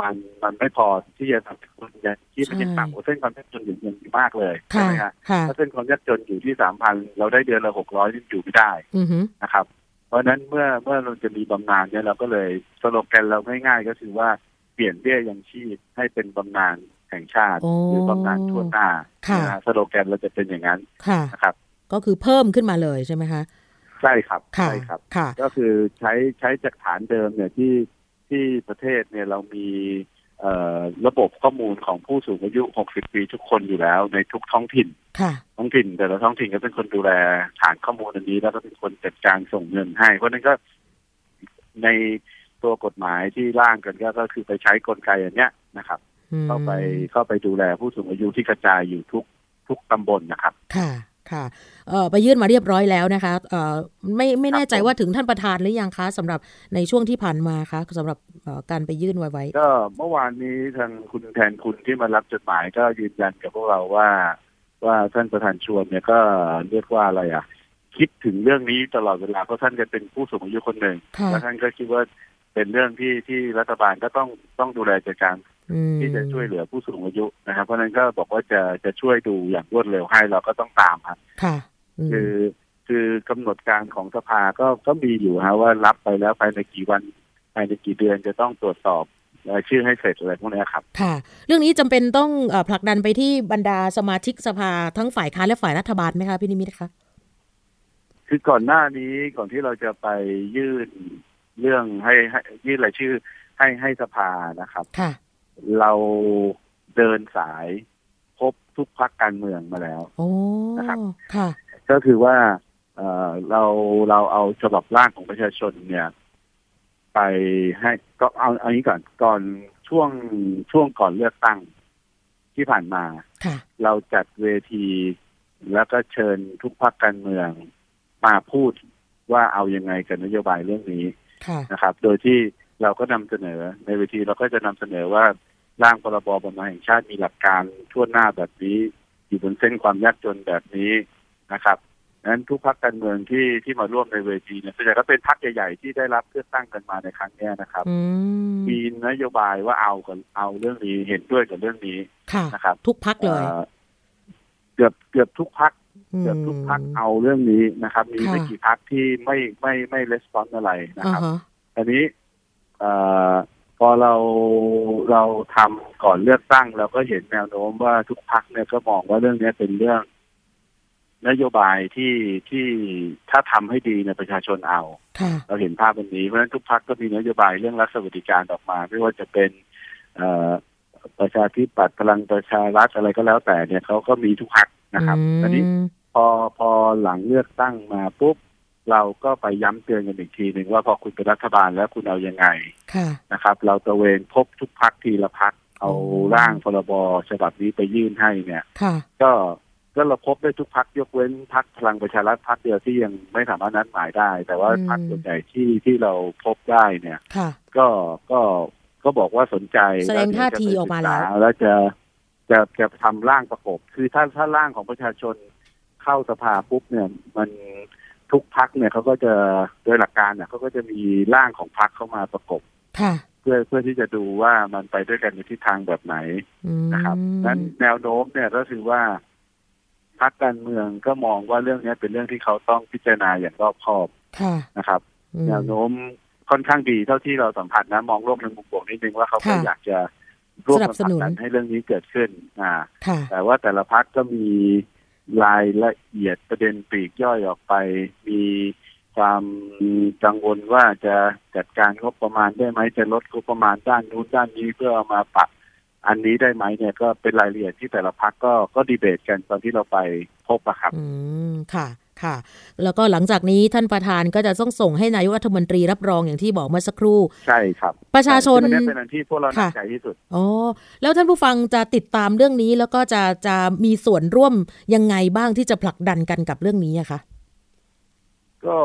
มันมันไม่พอที่จะทำให้คนยังชีพมันยังต่ำกว่าเส้นความยากจนอยู่ยังมากเลยใช่ค่ะไหมฮะค่ะถ้าเส้นความยากจนอยู่ที่สามพันเราได้เดือนละหกร้อยนี่อยู่ไม่ได้อือฮึนะครับ เพราะฉะนั้นเมื่อเมื่อเราจะมีบำนาญเนี่ยเราก็เลยสโลแกนเราง่ายๆก็คือว่าเปลี่ยนเบี้ยยังชีพให้เป็นบำนาญ แห่งชาติโอ้หรือบำนาญทั่วหน้าค่ะนะฮะสโลแกนเราจะเป็นอย่างนั้นค่ะนะครับก็คือเพิ่มขึ้นมาเลยใช่ไหมคะใช่ครับค่ะใช่ครับค่ะก็คือใช้ใช้จากฐานเดิมเนี่ยที่ที่ประเทศเนี่ยเรามีเอ่อระบบข้อมูลของผู้สูงอายุ 60 ปีทุกคนอยู่แล้วในทุกท้องถิ่นค่ะท้องถิ่น แต่ละท้องถิ่นก็เป็นคนดูแลฐานข้อมูลอันนี้ แล้วก็เป็นคนจัดการส่งเงินให้ เพราะฉะนั้นก็ในตัวกฎหมายที่ร่างกันก็ก็คือไปใช้กลไกอันเนี้ยนะครับอืม เข้าไปเข้าไปดูแลผู้สูงอายุที่กระจายอยู่ทุกทุกตำบลนะครับ ค่ะ ค่ะเอ่อไปยื่นมาเรียบร้อยแล้วนะคะเอ่อไม่ไม่แน่ใจครับผมว่าถึงท่านประธานหรือยังคะสำหรับในช่วงที่ผ่านมาคะสำหรับเอ่อการไปยื่นไว้ไว้ก็เมื่อวานนี้ทางคุณแทนคุณที่มารับจดหมายก็ยืนยันกับพวกเราว่า ว่าท่านประธานชวนเนี่ยก็เรียกว่าอะไรอะ คิดถึงเรื่องนี้ตลอดเวลาเพราะท่านจะเป็นผู้สูงอายุคนหนึ่งค่ะแล้วท่านก็คิดว่าเป็นเรื่องที่ที่รัฐบาลก็ต้องต้องดูแลจัดการอืม ที่จะช่วยเหลือผู้สูงอายุนะครับเพราะฉะนั้นก็บอกว่าจะจะช่วยดูอย่างรวดเร็วให้เราก็ต้องตามครับค่ะอืมคือคือกำหนดการของสภาก็ก็มีอยู่ฮะว่ารับไปแล้วภายในกี่วันภายในกี่เดือนจะต้องตรวจสอบรายชื่อให้เสร็จอะไรพวกเนี้ยครับ ค่ะ เรื่องนี้จำเป็นต้องเออผลักดันไปที่บรรดาสมาชิกสภาทั้งฝ่ายค้านและฝ่ายรัฐบาลไหมคะพี่นิมิตคะคือก่อนหน้านี้ก่อนที่เราจะไปยื่นเรื่องให้ให้ยื่นรายชื่อให้ให้สภานะครับ ค่ะ เราเดินสายพบทุกพักการเมืองมาแล้วโอ้นะครับค่ะก็คือว่าเอ่อเราเราเอาฉบับร่างของประชาชนเนี่ย ไปให้ก็เอาเอานี้ก่อนก่อนช่วงช่วงก่อนเลือกตั้งที่ผ่านมาค่ะเราจัดเวทีแล้วก็เชิญทุกพรรคการเมืองมาพูดว่าเอายังไงกับนโยบายเรื่องนี้ค่ะนะครับ โดยที่ เราก็นำเสนอในเวทีเราก็จะนำเสนอว่าร่างพรบบำนาญแห่งชาติมีหลักการทั่วหน้าแบบนี้ อยู่บนเส้นความยากจนแบบนี้นะครับนั้นทุกพรรคการเมืองที่ที่มาร่วมในเวทีเนี่ยส่วนใหญ่ก็เป็นพรรคใหญ่ๆที่ได้รับเลือกตั้งกันมาในครั้งเนี้ยนะครับอืมมีนโยบายว่าเอากับเอาเรื่องนี้เห็นด้วยกับเรื่องนี้ค่ะนะครับ ทุกพักเลยอ่อเกือบเกือบทุกพักอืมเกือบทุกพักเอาเรื่องนี้นะครับ มีค่ะไม่กี่พักที่ไม่ไม่ไม่レスปอนอะไรนะอ่าครับฮะอันนี้เอ่อ พอเราเราทำก่อนเลือกตั้ง เราก็เห็นแนวโน้มว่าทุกพักเนี่ยก็มองว่าเรื่องนี้เป็นเรื่อง นโยบายที่ที่ถ้าทำให้ดีในยประชาชนเอา เราเห็นภาพแบบนี้เพราะฉะนั้นทุกพักก็มีนโยบายเรื่องรัฐสวัสดิการออกมา ไม่ว่าจะเป็นประชาธิปัตย์พลังประชารัฐอะไรก็แล้วแต่เนี่ยเขาก็มีทุกพักนะครับอันนี้พอพอหลังเลือกตั้งมาปุ๊บ เราก็ไปย้ำเตือนกันอีกทีหนึ่งว่าพอคุณเป็นรัฐบาลแล้วคุณเอายังไงค่ะนะครับ เราตระเวนพบทุกพักทีละพักเอาอืมร่างพรบฉบับนี้ไปยื่นให้เนี่ยค่ะก็ก็เราพบได้ทุกพักยกเว้นพักพลังประชารัฐพักเดียวที่ยังไม่สามารถนัดหมายได้ แต่ว่าอืมพักส่วนใหญ่ที่ที่เราพบได้เนี่ยค่ะก็ก็ก็บอกว่าสนใจแสดงท่าทีออกมาแล้วแล้วจะจะจะทำร่างประกบ คือถ้าถ้าร่างของประชาชนเข้าสภาปุ๊บเนี่ย มัน ทุกพักเนี่ยเขาก็จะโดยหลักการเนี่ยเขาก็จะมีร่างของพักเข้ามาประกบค่ะเพื่อเพื่อที่จะดูว่ามันไปด้วยกันในทิศทางแบบไหนอืมนะครับนั้นแนวโน้มเนี่ยก็คือว่าพรรคการเมืองก็มองว่าเรื่องนี้เป็นเรื่องที่เขาต้องพิจารณาอย่างรอบคอบค่ะนะครับอืมแนวโน้มค่อนข้างดีเท่าที่เราสัมผัสนะมองโลกในมุมบวกนิดนึงว่าเขาก็ค่ะอยากจะร่วมสนักับนสผลันุกนดันให้เรื่องนี้เกิดขึ้น อ่าค่ะแต่ว่าแต่ละพักก็มี รายละเอียดประเด็นปลีกย่อยออกไป มีความกังวลว่าจะจัดการงบประมาณได้ไหมจะลดงบประมาณด้านนู้นด้านนี้เพื่อเอามาปรับอันนี้ได้ไหมเนี่ยก็เป็นรายละเอียดที่แต่ละพักก็ก็ดีเบตกันตอนที่เราไปพบอะครับ อืมค่ะ ค่ะ แล้วก็หลังจากนี้ท่านประธานก็จะต้องส่งให้นายกรัฐมนตรีรับรองอย่างที่บอกเมื่อสักครู่ ใช่ครับ ประชาชนซึ่งอันนี้เป็นอันที่พวกเราหนักค่ะใจที่สุดอ๋อแล้วท่านผู้ฟังจะติดตามเรื่องนี้แล้วก็จะจะมีส่วนร่วมยังไงบ้างที่จะผลักดันกันกับเรื่องนี้อะคะก็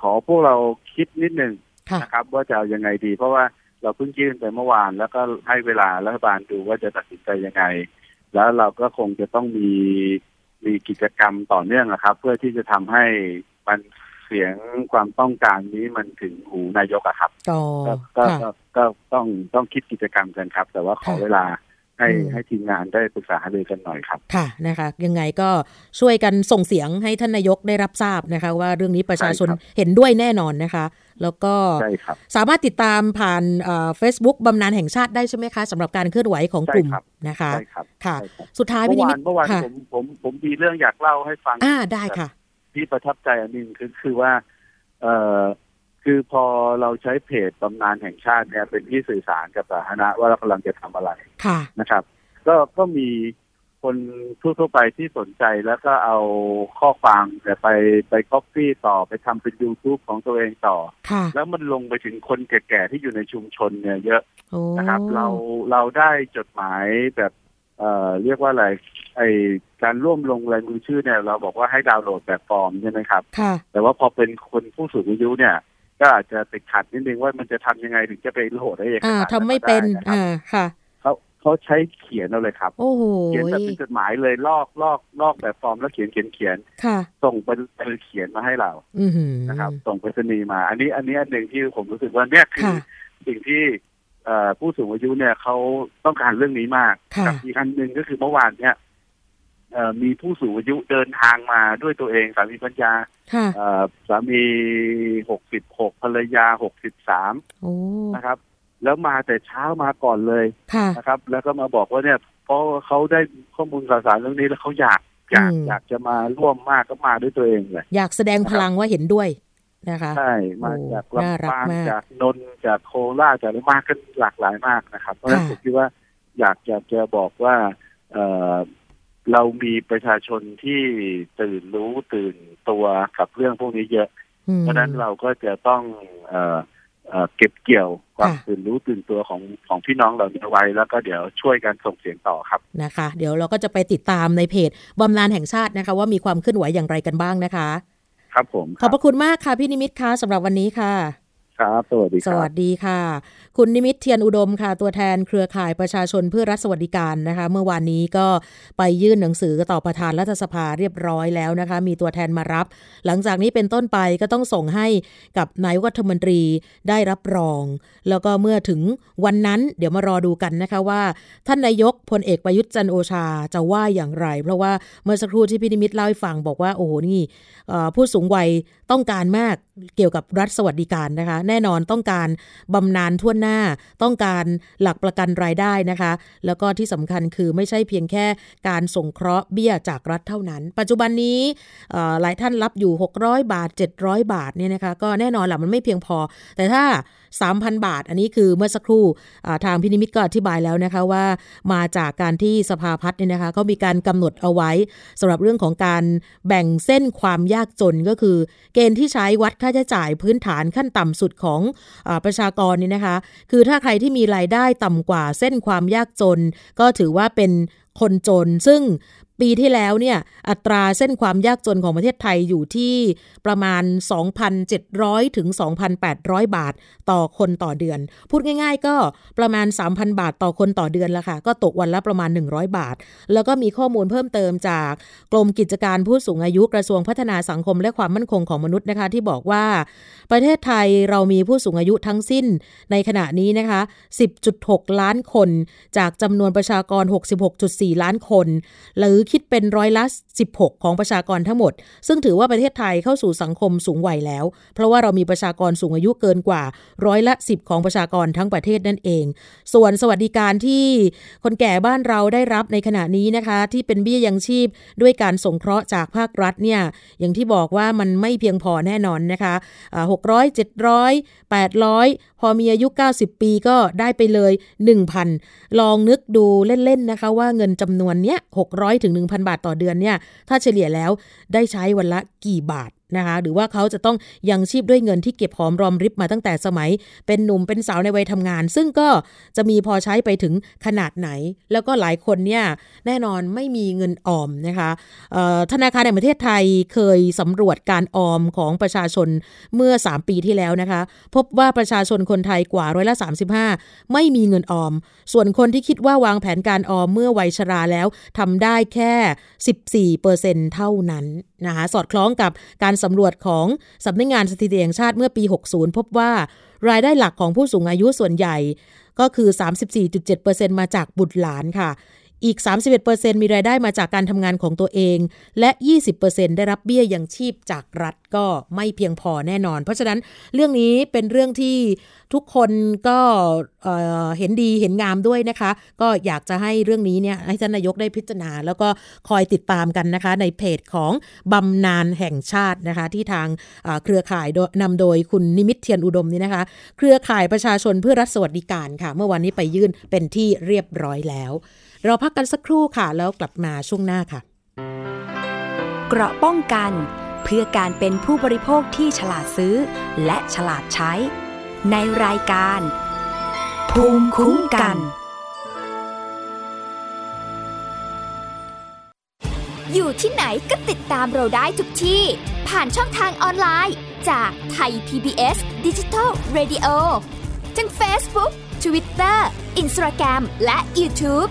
ขอพวกเราคิดนิดหนึ่งค่ะนะครับว่าจะเอายังไงดี เพราะว่าเราเพิ่งยื่นไปเมื่อวาน แล้วก็ให้เวลารัฐบาลดูว่าจะตัดสินใจยังไง แล้วเราก็คงจะต้องมี มีกิจกรรมต่อเนื่องนะครับ เพื่อที่จะทำให้มันเสียงความต้องการนี้มันถึงหูนายกอะครับก็ก็ค่ะก็ก็ต้องต้องคิดกิจกรรมกันครับ แต่ว่าขอค่ะเวลาให้อืมให้ทีมงานได้ปรึกษาหารือกันหน่อยครับ ค่ะนะคะ ยังไงก็ช่วยกันส่งเสียงให้ท่านนายกได้รับทราบนะคะ ว่าเรื่องนี้ประชาชนใช่ครับเห็นด้วยแน่นอนนะคะแล้วก็ใช่ครับสามารถติดตามผ่านเฟซบุ๊กบำนาญแห่งชาติได้ใช่ไหมคะสำหรับการเคลื่อนไหวของกลุ่มใช่ครับนะคะใช่ครับค่ะใช่ครับสุดท้ายเมื่พี่อนิวามินตเมื่อวานค่ะผมผมผมมีเรื่องอยากเล่าให้ฟังอ่าได้ค่ะ ที่ประทับใจอันหนึงคือคือว่าเอ่อคือพอเราใช้เพจบำนาญแห่งชาติเนี่ยเป็นที่สื่อสารกับสาธารณะว่าเรากำลังจะทำอะไรค่ะนะครับ ก็ก็มี คนทั่วๆไปที่สนใจแล้วก็เอาข้อความแต่ยไปไปก๊อปปี้ต่อไปทำเป็น YouTube ของตัวเองต่อ ค่ะ แล้วมันลงไปถึงคนแก่ๆที่อยู่ในชุมชนเนี่ยเยอะโอ้นะครับ เราเราได้จดหมายแบบ เอ่อเรียกว่าอะไรไอการร่วมลงลายมือชื่อเนี่ย เราบอกว่าให้ดาวน์โหลดแบบฟอร์มใช่ไหมครับ ค่ะ แต่ว่าพอเป็นคนผู้สูงอายุเนี่ย ก็อาจจะติดขัดนิดนึงว่ามันจะทำยังไงถึงจะไปโหลดได้เอกอ่าสารทำไม่เป็นด้นะครับอ่า ค่ะ เขาเขาใช้เขียนเอาเลยครับโอ้โหเขียนแบบเป็นจดหมายเลยลอกลอกลอกแบบฟอร์มแล้วเขียนเขียนเขียนค่ะส่งไปเป็นเขียนมาให้เราอือหือนะครับ ส่งไปรษณีย์มา อันนี้อันนี้อันหนึ่งที่ผมรู้สึกว่าเนี่ยคือค่ะสิ่งที่เอ่อผู้สูงอายุเนี่ยเขาต้องการเรื่องนี้มากค่ะกัอีกอันหนึ่งก็คือเมื่อวานเนี่ยเอ่อมีผู้สูงอายุเดินทางมาด้วยตัวเองสามีปัญญาค่ะเอ่อสามีหกสิบหกภรรยาหกสิบสามโอ้นะครับ แล้วมาแต่เช้ามาก่อนเลยค่ะนะครับ แล้วก็มาบอกว่าเนี่ยเพราะเขาได้ข้อมูลข่าวสารเรื่องนี้แล้วเขาอยากอยากอืมอยากจะมาร่วมมากก็มาด้วยตัวเองเลยอยากแสดงพลังว่าเห็นด้วยนะคะใช่มาโอ้จากน่ารัลำกปางมากจากนนท์จากโคราชจากอะไรมากกันหลากหลายมากนะครับ เพราะฉะนั้นค่ะผมคิดว่าอยากอยากจะบอกว่าเอ่อเรามีประชาชนที่ตื่นรู้ตื่นตัวกับเรื่องพวกนี้เยอะอืมเพราะฉะนั้นเราก็จะต้องเอ่อเอ่อเก็บเกี่ยว ความค่ะตื่นรู้ตื่นตัวของของพี่น้องเหล่านี้ไว้ แล้วก็เดี๋ยวช่วยกันส่งเสียงต่อครับนะคะ เดี๋ยวเราก็จะไปติดตามในเพจบำนาญแห่งชาตินะคะ ว่ามีความเคลื่อนไหวอย่างไรกันบ้างนะคะ ครับผมขอบพระคุณมากค่ะพี่นิมิตค่ะสำหรับวันนี้ค่ะ ครับ สวัสดีคสรับวัสดีค่ะ คุณนิมิตเทียนอุดมค่ะ ตัวแทนเครือข่ายประชาชนเพื่อรัฐสวัสดิการนะคะ เมื่อวานนี้ก็ไปยื่นหนังสือต่อประธานรัฐสภาเรียบร้อยแล้วนะคะ มีตัวแทนมารับ หลังจากนี้เป็นต้นไปก็ต้องส่งให้กับนายกรัฐมนตรีได้รับรอง แล้วก็เมื่อถึงวันนั้นเดี๋ยวมารอดูกันนะคะว่า ท่านนายกพลเอกประยุทธ์จันโอชาจะว่าอย่างไร เพราะว่าเมื่อสักครู่ที่พี่นิมิตเล่าให้ฟังบอกว่าโอ้โหนี่ผู้สูงวัยต้องการมากเกี่ยวกับรัฐสวัสดิการนะคะแน่นอนต้องการบำนาญทั่วหน้า ต้องการหลักประกันรายได้นะคะ แล้วก็ที่สำคัญคือไม่ใช่เพียงแค่การส่งเคราะห์เบี้ยจากรัฐเท่านั้น ปัจจุบันนี้หลายท่านรับอยู่ 600 บาท 700 บาทเนี่ยนะคะก็แน่นอนแหละมันไม่เพียงพอ แต่ถ้า 3,000 บาท อันนี้คือเมื่อสักครู่ทางพินิมิตก็อธิบายแล้วนะคะว่า มาจากการที่สภาพัฒน์เนี่ยนะคะเขามีการกำหนดเอาไว้สำหรับเรื่องของการแบ่งเส้นความยากจนก็คือ เกณฑ์ที่ใช้วัดค่าใช้จ่ายพื้นฐานขั้นต่ำสุดของอประชากรนี่นะคะ คือถ้าใครที่มีรายได้ต่ำกว่าเส้นความยากจน ก็ถือว่าเป็นคนจนซึ่ง ปีที่แล้วเนี่ยอัตราเส้นความยากจนของประเทศไทยอยู่ที่ประมาณ 2,700 ถึง 2,800 บาทต่อคนต่อเดือน พูดง่าย ๆ ก็ประมาณ 3,000 บาทต่อคนต่อเดือนละค่ะ ก็ตกวันละประมาณ 100 บาท แล้วก็มีข้อมูลเพิ่มเติมจากกรมกิจการผู้สูงอายุกระทรวงพัฒนาสังคมและความมั่นคงของมนุษย์นะคะ ที่บอกว่า ประเทศไทยเรามีผู้สูงอายุทั้งสิ้นในขณะนี้นะคะ 10.6 ล้านคน จากจำนวนประชากร 66.4 ล้านคนหรือคิดเป็นร้อยละ 16 ของประชากรทั้งหมด ซึ่งถือว่าประเทศไทยเข้าสู่สังคมสูงวัยแล้ว เพราะว่าเรามีประชากรสูงอายุเกินกว่าร้อยละ 10 ของประชากรทั้งประเทศนั่นเอง ส่วนสวัสดิการที่คนแก่บ้านเราได้รับในขณะนี้นะคะ ที่เป็นเบี้ยยังชีพด้วยการสงเคราะห์จากภาครัฐเนี่ยอย่างที่บอกว่ามันไม่เพียงพอแน่นอนนะคะหกร้อยเจ็ดร้อยแปดร้อยพอมีอายุ 90 ปีก็ได้ไปเลย 1,000 ลองนึกดูเล่นๆนะคะว่าเงินจำนวนเนี้ย600ถึง1,000 บาทต่อเดือนเนี่ย ถ้าเฉลี่ยแล้วได้ใช้วันละกี่บาท นะคะหรือว่าเขาจะต้องยังชีพด้วยเงินที่เก็บหอมรอมริบมาตั้งแต่สมัย เป็นหนุ่มเป็นสาวในวัยทำงาน ซึ่งก็จะมีพอใช้ไปถึงขนาดไหน แล้วก็หลายคนเนี่ยแน่นอนไม่มีเงินออมนะคะธนาคารแห่งประเทศไทยเคยสำรวจการออมของประชาชนเมื่อ 3 ปีที่แล้วนะคะ พบว่าประชาชนคนไทยกว่าร้อยละ 35 ไม่มีเงินออม ส่วนคนที่คิดว่าวางแผนการออมเมื่อวัยชราแล้วทำได้แค่ 14%เท่านั้น นะคะสอดคล้องกับการสำรวจของสำนักงานสถิติแห่งชาติเมื่อปี 60 พบว่ารายได้หลักของผู้สูงอายุส่วนใหญ่ก็คือ 34.7%มาจากบุตรหลานค่ะ อีก 31%มีรายได้มาจากการทำงานของตัวเอง และ 20%ได้รับเบี้ยยังชีพจากรัฐก็ไม่เพียงพอแน่นอน เพราะฉะนั้นเรื่องนี้เป็นเรื่องที่ทุกคนก็เห็นดีเห็นงามด้วยนะคะ ก็อยากจะให้เรื่องนี้เนี่ยให้ท่านนายกได้พิจารณา แล้วก็คอยติดตามกันนะคะ ในเพจของบำนาญแห่งชาตินะคะ ที่ทางเครือข่ายนำโดยคุณนิมิตเทียนอุดมนี่นะคะ เครือข่ายประชาชนเพื่อรัฐสวัสดิการค่ะ เมื่อวันนี้ไปยื่นเป็นที่เรียบร้อยแล้ว เราพักกันสักครู่ค่ะ แล้วกลับมาช่วงหน้าค่ะ เกราะป้องกันเพื่อการเป็นผู้บริโภคที่ฉลาดซื้อ และฉลาดใช้ ในรายการ ภูมิคุ้มกัน อยู่ที่ไหนก็ติดตามเราได้ทุกที่ ผ่านช่องทางออนไลน์ จากไทย PBS Digital Radio ทั้ง Facebook Twitter Instagram และ YouTube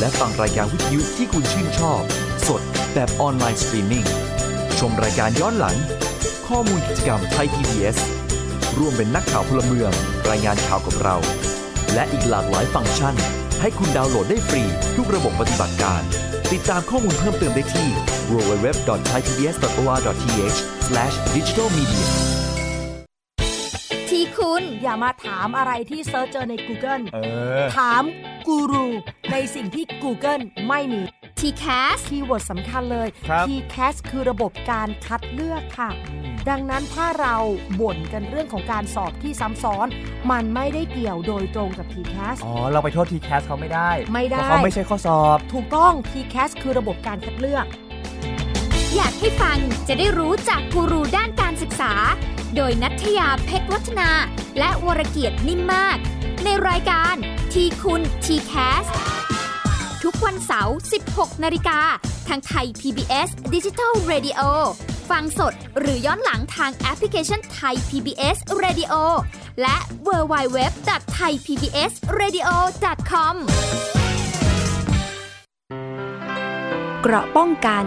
และฟังรายการวิทยุที่คุณชื่นชอบ สดแบบออนไลน์สตรีมมิ่ง ชมรายการย้อนหลัง ข้อมูลกิจกรรมไทย PBS ร่วมเป็นนักข่าวพลเมือง รายงานข่าวกับเรา และอีกหลากหลายฟังก์ชัน ให้คุณดาวน์โหลดได้ฟรี ทุกระบบปฏิบัติการ ติดตามข้อมูลเพิ่มเติมได้ที่ www.thaipbs.or.th/digitalmedia คุณ อย่ามาถามอะไรที่ search เจอใน Google ถามกูรูในสิ่งที่ Google ไม่มี TCAS keyword สำคัญเลย TCAS คือระบบการคัดเลือกค่ะ ดังนั้นถ้าเราบ่นกันเรื่องของการสอบที่ซ้ำซ้อน มันไม่ได้เกี่ยวโดยตรงกับ TCAS อ๋อ เราไปโทษ TCAS เขาไม่ได้ ไม่ได้เขาไม่ใช่ข้อสอบ ถูกต้อง TCAS คือระบบการคัดเลือก อยากให้ฟังจะได้รู้จากกูรูด้านการศึกษา โดยนัทยาเพชรวัฒนา และวรเกียดนิ่มมาก ในรายการทีคุณทีแคสทุกวันเสาร์ 16 นาฬิกา ทางไทย PBS Digital Radio ฟังสดหรือย้อนหลังทางแอปพลิเคชันไทย PBS Radio และ w w w t h a i PBS Radio com เกราะป้องกัน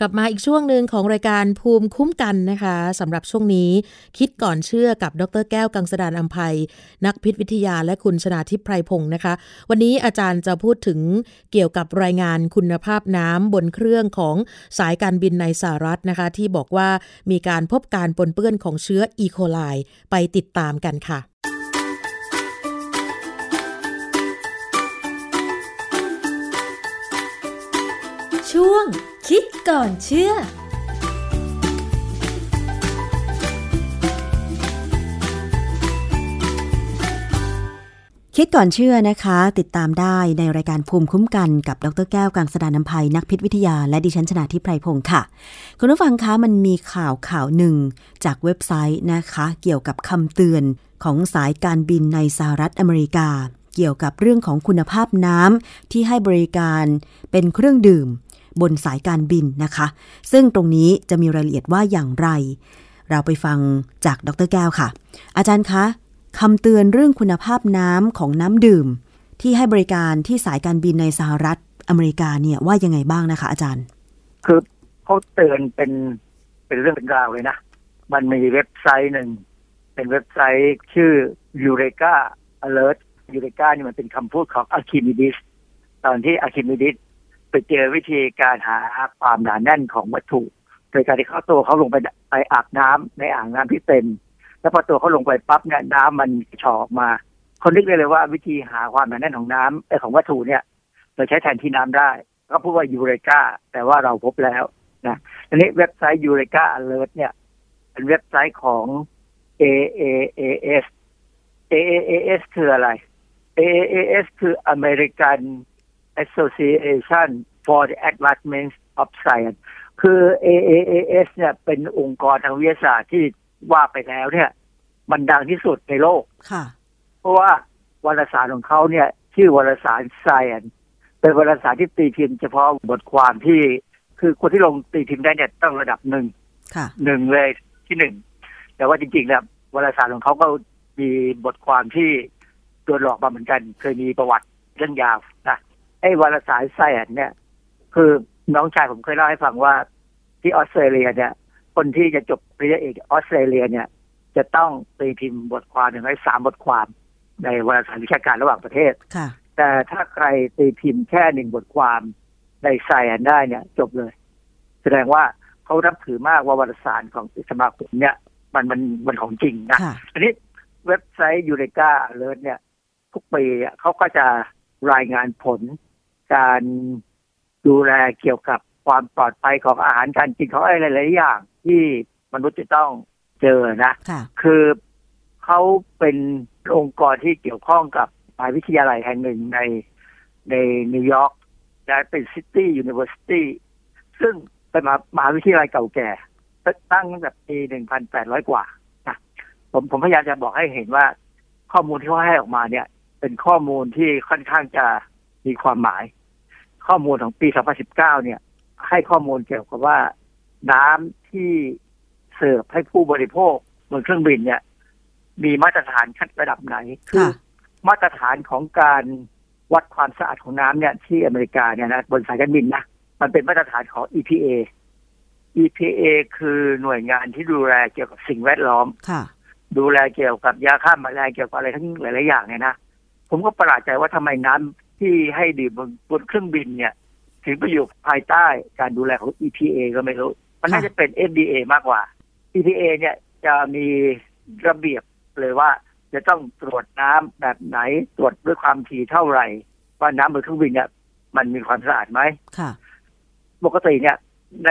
กลับมาอีกช่วงหนึ่งของรายการภูมิคุ้มกันนะคะสำหรับช่วงนี้คิดก่อนเชื่อกับดรแก้วกังสดานอัมภัย นักพิษวิทยาและคุณชนาทิพไพรพงศ์นะคะ วันนี้อาจารย์จะพูดถึงเกี่ยวกับรายงานคุณภาพน้ำบนเครื่องของสายการบินในสหรัฐนะคะ ที่บอกว่ามีการพบการปนเปื้อนของเชื้ออีโคไลไปติดตามกันค่ะช่วง คิดก่อนเชื่อ คิดก่อนเชื่อนะคะ ติดตามได้ในรายการภูมิคุ้มกันกับดรแก้วกังสดานนภัยนักพิษวิทยาและดิฉันชนะทิพไพรพงศ์ค่ะ คุณผู้ฟังคะมันมีข่าวข่าวหนึ่งจากเว็บไซต์นะคะ เกี่ยวกับคำเตือนของสายการบินในสหรัฐอเมริกา เกี่ยวกับเรื่องของคุณภาพน้ำที่ให้บริการเป็นเครื่องดื่ม บนสายการบินนะคะ ซึ่งตรงนี้จะมีรายละเอียดว่าอย่างไร เราไปฟังจากดรแก้วค่ะ อาจารย์คะคำเตือนเรื่องคุณภาพน้ำของน้ำดื่ม ที่ให้บริการที่สายการบินในสหรัฐอเมริกาเนี่ยว่ายังไงบ้างนะคะ อาจารย์ คือเขาเตือนเป็นเป็นเรื่องเป็นราวเลยนะ มันมีเว็บไซต์หนึ่ง เป็นเว็บไซต์ชื่อ EurekAlert Eureka นี่มันเป็นคำพูดของอาร์คิมิดีสตอนที่อาร์คิมิดีส ไปเจอวิธีการหาความหนาแน่นของวัตถุ โดยการที่เขาตัวเขาลงไปไปอาบน้ำในอ่างน้ำที่เต็ม แล้วพอตัวเขาลงไปปั๊บเนี่ยน้ำมันฉออกมาคนนึกได้เลยว่าวิธีหาความหนาแน่นของน้ำไอของวัตถุเนี่ยเราใช้แทนที่น้ำได้ ก็พูดว่ายูเรกาแต่ว่าเราพบแล้วนะอันนี้เว็บไซต์ยูเรกา alert เนี่ย เป็นเว็บไซต์ของ AAAS AAAS คืออะไร AAAS คือ American Association for the Advancement of Science คือ AAAS เนี่ยเป็นองค์กรทางวิทยาศาสตร์ที่ว่าไปแล้วเนี่ย มันดังที่สุดในโลกค่ะ เพราะว่าวารสารของเขาเนี่ย ชื่อวารสาร Science เป็นวารสารที่ตีพิมพ์เฉพาะบทความที่คือคนที่ลงตีพิมพ์ได้เนี่ยต้องระดับหนึ่งค่ะหนึ่งเลยที่หนึ่ง แต่ว่าจริงๆแล้ววารสารของเขาก็มีบทความที่โดนหลอกมาเหมือนกัน เคยมีประวัติเรื่องยาวนะ ไอ้วารสารไซแอนเนี่ย คือน้องชายผมเคยเล่าให้ฟังว่าที่ออสเตรเลียเนี่ย คนที่จะจบปริญญาเอกออสเตรเลียเนี่ย จะต้องตีพิมพ์บทความอย่างน้อยสามบทความ ในวารสารวิชาการระหว่างประเทศค่ะแต่ถ้าใครตีพิมพ์แค่หนึ่งบทความในไซแอนได้เนี่ย จบเลย แสดงว่าเขารับถือมากว่าวารสารของสมาคมเนี่ย มันมันมันของจริงนะค่ะอันนี้เว็บไซต์ EurekAlert เนี่ย ทุกปีอะเขาก็จะรายงานผล การดูแลเกี่ยวกับความปลอดภัยของอาหารการกินของอะไรหลาย ๆ อย่าง ที่มนุษย์จะต้องเจอนะค่ะคือเขาเป็นองค์กรที่เกี่ยวข้องกับมหาวิทยาลัยแห่งหนึ่งในในนิวยอร์กและเป็น City Universityซึ่งเป็นมหามหาวิทยาลัยเก่าแก่ตั้งตั้งแต่ปีหนึ่งพันแปดร้อยกว่านะผมผมพยายามจะบอกให้เห็นว่า ข้อมูลที่เขาให้ออกมาเนี่ย เป็นข้อมูลที่ค่อนข้างจะมีความหมาย ข้อมูลของปี 2019 เนี่ย ให้ข้อมูลเกี่ยวกับว่าน้ำที่เสิร์ฟให้ผู้บริโภคบนเครื่องบินเนี่ย มีมาตรฐานขั้นระดับไหน คือค่ะมาตรฐานของการวัดความสะอาดของน้ำเนี่ย ที่อเมริกาเนี่ยนะบนสายการบินนะมันเป็นมาตรฐานของ EPA EPA คือหน่วยงานที่ดูแลเกี่ยวกับสิ่งแวดล้อมค่ะ ดูแลเกี่ยวกับยาฆ่าแมลงเกี่ยวกับอะไรทั้งหลายๆอย่างเนี่ยนะผมก็ประหลาดใจว่าทำไมน้ำ ที่ให้ดื่มบนบนเครื่องบินเนี่ย ถึงไปอยู่ภายใต้การดูแลของ EPA ก็ไม่รู้ มันน่าจะเป็น FDA มากกว่า EPA เนี่ยจะมีระเบียบเลยว่า จะต้องตรวจน้ำแบบไหนตรวจด้วยความถี่เท่าไหร่ ว่าน้ำบนเครื่องบินเนี่ยมันมีความสะอาดไหมค่ะ ปกติเนี่ยใน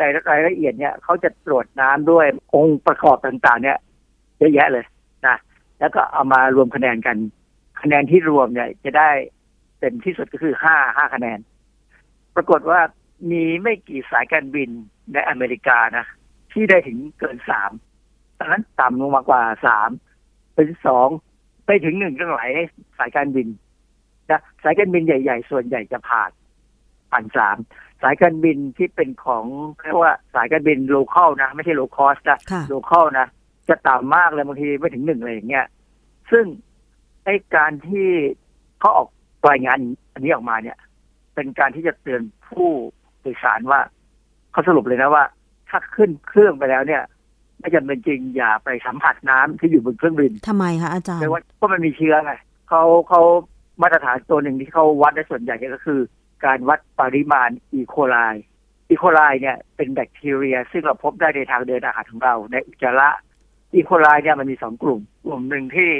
รายรายละเอียดเนี่ยเขาจะตรวจน้ำด้วยองค์ประกอบต่างๆ เนี่ยเยอะแยะเลยนะแล้วก็เอามารวมคะแนนกัน คะแนนที่รวมเนี่ยจะได้ เต็มที่สุดก็คือห้าห้าคะแนน ปรากฏว่ามีไม่กี่สายการบินในอเมริกานะ ที่ได้ถึงเกินสามตอนนั้นต่ำลงมากว่าสามเป็นสองไปถึงหนึ่งก็หลายสายการบินนะสายการบินใหญ่ ๆ ส่วนใหญ่จะผ่านผ่านสามสายการบินที่เป็นของเรียกว่าสายการบิน local นะ ไม่ใช่ low-cost นะค่ะ local นะจะต่ำมากเลยบางทีไม่ถึงหนึ่งเลยอย่างเงี้ยซึ่งไอ้การที่เขาออก รายงานอันนี้ออกมาเนี่ย เป็นการที่จะเตือนผู้โดยสารว่าเขาสรุปเลยนะว่า ถ้าขึ้นเครื่องไปแล้วเนี่ยไม่จำเป็นจริงอย่าไปสัมผัสน้ำที่อยู่บนเครื่องบินทำไมคะอาจารย์ไม่ว่าเพราะมันมีเชื้อไงเขาเขามาตรฐานตัวหนึ่งที่เขาวัดได้ส่วนใหญ่ก็คือ การวัดปริมาณอีโคไลอีโคไลเนี่ยเป็นแบคทีเรีย ซึ่งเราพบได้ในทางเดินอาหารของเราในอุจจาระอีโคไลเนี่ยมันมีสองกลุ่ม กลุ่มหนึ่งที่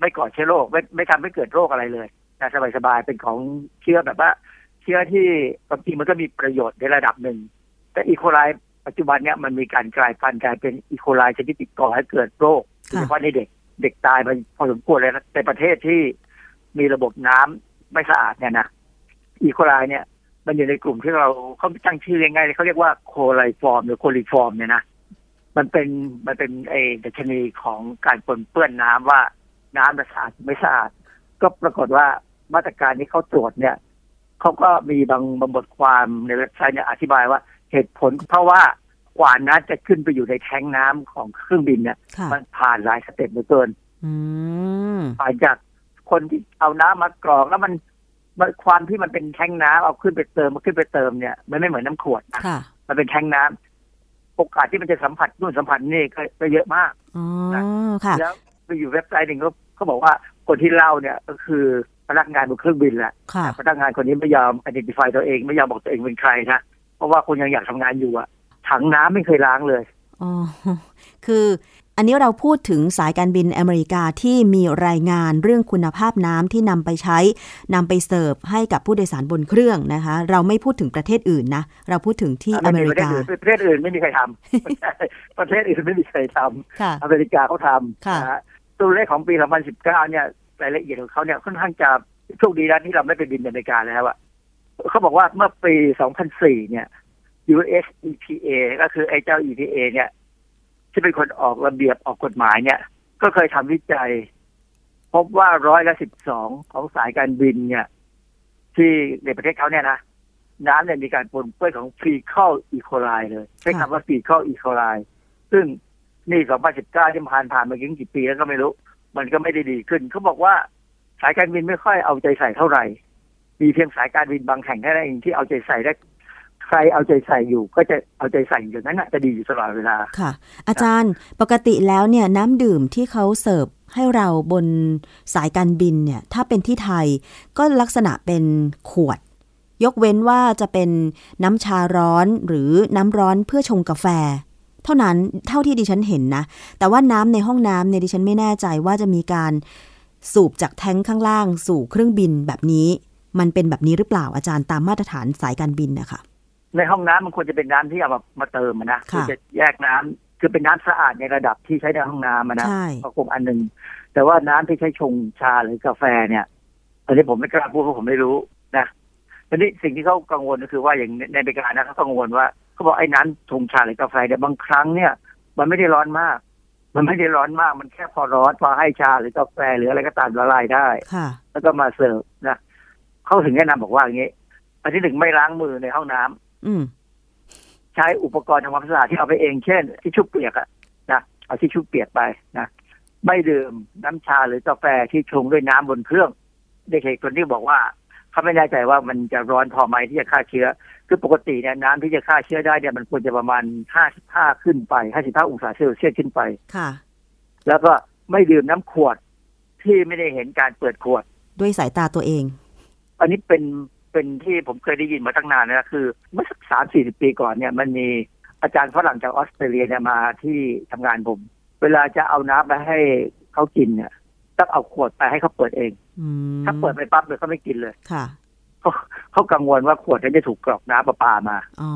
ไม่ก่อเชื้อโรคไม่ไม่ทำให้เกิดโรคอะไรเลย นะสบายๆเป็นของเชื้อแบบว่า เชื้อที่บางทีมันก็มีประโยชน์ในระดับหนึ่ง แต่อีโคไลปัจจุบันเนี่ยมันมีการกลายพันธุ์กลายเป็นอีโคไลชนิดติดก่อให้เกิดโรคโดยเฉพาะในเด็กเด็กตายไปพอสมควรเลยนะในประเทศที่มีระบบน้ำไม่สะอาดเนี่ยนะอีโคไลเนี่ย มันอยู่ในกลุ่มที่เราเขาตั้งชื่อง่ายๆเขาเรียกว่าโคไลฟอร์มหรือโคลิฟอร์มเนี่ยนะมันเป็นมันเป็นไอ้ดัชนีของการปนเปื้อนน้ำว่าน้ำสะอาดไม่สะอาด ก็ปรากฏว่า มาตรการที่เขาตรวจเนี่ยเขาก็มีบางบางบทความในเว็บไซต์เนี่ยอธิบายว่าเหตุผลเพราะว่ากว่าน้ำจะขึ้นไปอยู่ในแท้งน้ำของเครื่องบินเนี่ยค่ะมันผ่านหลายสเต็ปเหลือเกินอืมผ่านจากคนที่เอาน้ำมากรองแล้วมันมันความที่มันเป็นแท้งน้ำเอาขึ้นไปเติมมาขึ้นไปเติมเนี่ยมันไม่เหมือนน้ำขวดนะค่ะมันเป็นแท้งน้ำโอกาสที่มันจะสัมผัสนู่นสัมผัสนี่ก็ก็เยอะมากอ๋อค่ะแล้วไปอยู่เว็บไซต์หนึ่งเขาเขาบอกว่าคนที่เล่าเนี่ยก็คือ พนักงานบนเครื่องบินแหละค่ะพนักงานคนนี้ไม่ยอม identify ตัวเองไม่ยอมบอกตัวเองเป็นใครนะเพราะว่าคนยังอยากทำงานอยู่อะถังน้ำไม่เคยล้างเลยอ๋อคืออันนี้เราพูดถึงสายการบินอเมริกาที่มีรายงานเรื่องคุณภาพน้ำที่นำไปใช้นำไปเสิร์ฟให้กับผู้โดยสารบนเครื่องนะคะ เราไม่พูดถึงประเทศอื่นนะ เราพูดถึงที่อเมริกาประเทศอื่นไม่มีใครทำประเทศอื่นไม่มีใครทำค่ะอเมริกาเขาทค่ะำนะฮะตัวเลขของปี 2019 เนี่ย รายละเอียดของเขาเนี่ยค่อนข้างจะโชคดีนะที่เราไม่ไปบินอเมริกาแล้วอะเขาบอกว่าเมื่อปี 2004 เนี่ย US EPA ก็คือไอ้เจ้า EPA เนี่ยที่เป็นคนออกระเบียบออกกฎหมายเนี่ย ก็เคยทำวิจัย พบว่าร้อยละสิบสองของสายการบินเนี่ย ที่ในประเทศเขาเนี่ยนะน้ำเนี่ยมีการปนเปื้อนของ fecal อีโคไลเลย ใช้คำว่า fecal อีโคไลซึ่งนี่ 2019ที่ผ่านผ่านมากี่ปีแล้วก็ไม่รู้ มันก็ไม่ได้ดีขึ้นเขาบอกว่าสายการบินไม่ค่อยเอาใจใส่เท่าไหร่ มีเพียงสายการบินบางแห่งแค่นั้นเองที่เอาใจใส่ได้ใครเอาใจใส่อยู่ก็จะเอาใจใส่อย่างนั้นน่ะจะดีอยู่ตลอดเวลาค่ะ อาจารย์ปกติแล้วเนี่ยน้ำดื่มที่เขาเสิร์ฟให้เราบนสายการบินเนี่ย ถ้าเป็นที่ไทยก็ลักษณะเป็นขวด ยกเว้นว่าจะเป็นน้ำชาร้อนหรือน้ำร้อนเพื่อชงกาแฟ เท่านั้นเท่าที่ดิฉันเห็นนะ แต่ว่าน้ำในห้องน้ำเนี่ยดิฉันไม่แน่ใจว่าจะมีการสูบจากแท้งข้างล่างสู่เครื่องบินแบบนี้ มันเป็นแบบนี้หรือเปล่าอาจารย์ตามมาตรฐานสายการบินนะคะในห้องน้ำมันควรจะเป็นน้ำที่เอามามาเติมอะนะค่ะอจะแยกน้ำคือเป็นน้ำสะอาดในระดับที่ใช้ในห้องน้ำอะนะใช่ก็คงอันหนึ่งแต่ว่าน้ำที่ใช้ชงชาหรือกาแฟเนี่ยอันนี้ผมไม่กล้าพูดเพราะผมไม่รู้นะทีนี้สิ่งที่เขากังวลก็คือว่าอย่างในในอเมริกานะเขากังวลว่า เขาบอกไอ้น้ำชงชาหรือกาแฟเนี่ยบางครั้งเนี่ย มันไม่ได้ร้อนมาก มันไม่ได้ร้อนมาก มันแค่พอร้อนพอให้ชาหรือกาแฟหรืออะไรก็ตามละลายได้ค่ะแล้วก็มาเสิร์ฟนะเขาถึงแนะนำบอกว่าอย่างนี้อันที่หนึ่งไม่ล้างมือในห้องน้ำอืมใช้อุปกรณ์ทำความสะอาดที่เอาไปเองเช่นที่ชุบเปียกอะนะเอาที่ชุบเปียกไปนะไม่ดื่มน้ำชาหรือกาแฟที่ชงด้วยน้ำบนเครื่องเด็กๆคนที่บอกว่า เขาไม่แน่ใจว่ามันจะร้อนพอไหมที่จะฆ่าเชื้อ คือปกติเนี่ยน้ำที่จะฆ่าเชื้อได้เนี่ยมันควรจะประมาณ 55 ขึ้นไป 55 องศาเซลเซียสขึ้นไปค่ะ แล้วก็ไม่ดื่มน้ำขวดที่ไม่ได้เห็นการเปิดขวด ด้วยสายตาตัวเอง อันนี้เป็นเป็นที่ผมเคยได้ยินมาตั้งนานนะคือ เมื่อสักสามสี่สิบปีก่อนเนี่ย มันมีอาจารย์ฝรั่งจากออสเตรเลียเนี่ยมาที่ทำงานผม เวลาจะเอาน้ำไปให้เขากินเนี่ย ต้องเอาขวดไปให้เขาเปิดเองอืมถ้าเปิดไปปั๊บเลยเขาไม่กินเลยค่ะเขาเขากังวลว่าขวดนั้นจะถูกกรอกน้ำประปามาอ๋อ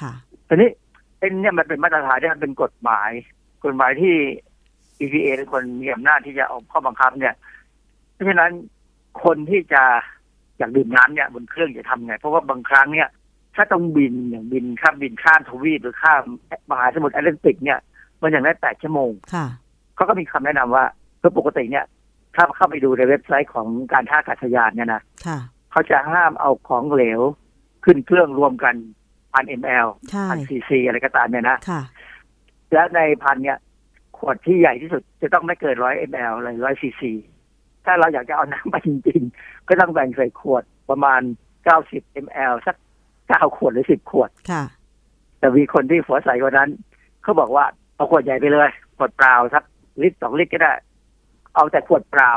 ค่ะทีนี้ไอ้เนี่ยมันเป็นมาตรฐานที่มันเป็นกฎหมาย กฎหมายที่ EPA เป็นคนมีอำนาจที่จะเอาข้อบังคับ เนี่ยเพราะฉะนั้นคนที่จะอยากดื่มน้ำเนี่ยบนเครื่องจะทำไง เพราะว่าบางครั้งเนี่ย ถ้าต้องบินอย่างบินข้ามบินข้ามทวีปหรือข้ามมหาสมุทรแอตแลนติกเนี่ย มันอย่างน้อยแปดชั่วโมงค่ะเขาก็มีคำแนะนำว่า โดยปกติเนี่ยถ้าเข้าไปดูในเว็บไซต์ของการท่าอากาศยานเนี่ยนะค่ะเขาจะห้ามเอาของเหลวขึ้นเครื่องรวมกันพัน ml ใช่พันซีซีอะไรก็ตามเนี่ยนะค่ะและในพันเนี่ย ขวดที่ใหญ่ที่สุดจะต้องไม่เกินร้อย ml เลยร้อยซีซีถ้าเราอยากจะเอาน้ำไปจริง ๆ ก็ต้องแบ่งใส่ขวดประมาณเก้าสิบ ml สักเก้าขวดหรือสิบขวดค่ะแต่มีคนที่หัวใสกว่านั้น เขาบอกว่าเอาขวดใหญ่ไปเลยขวดเปล่าสักลิตรสองลิตรก็ได้ เอาแต่ขวดเปล่า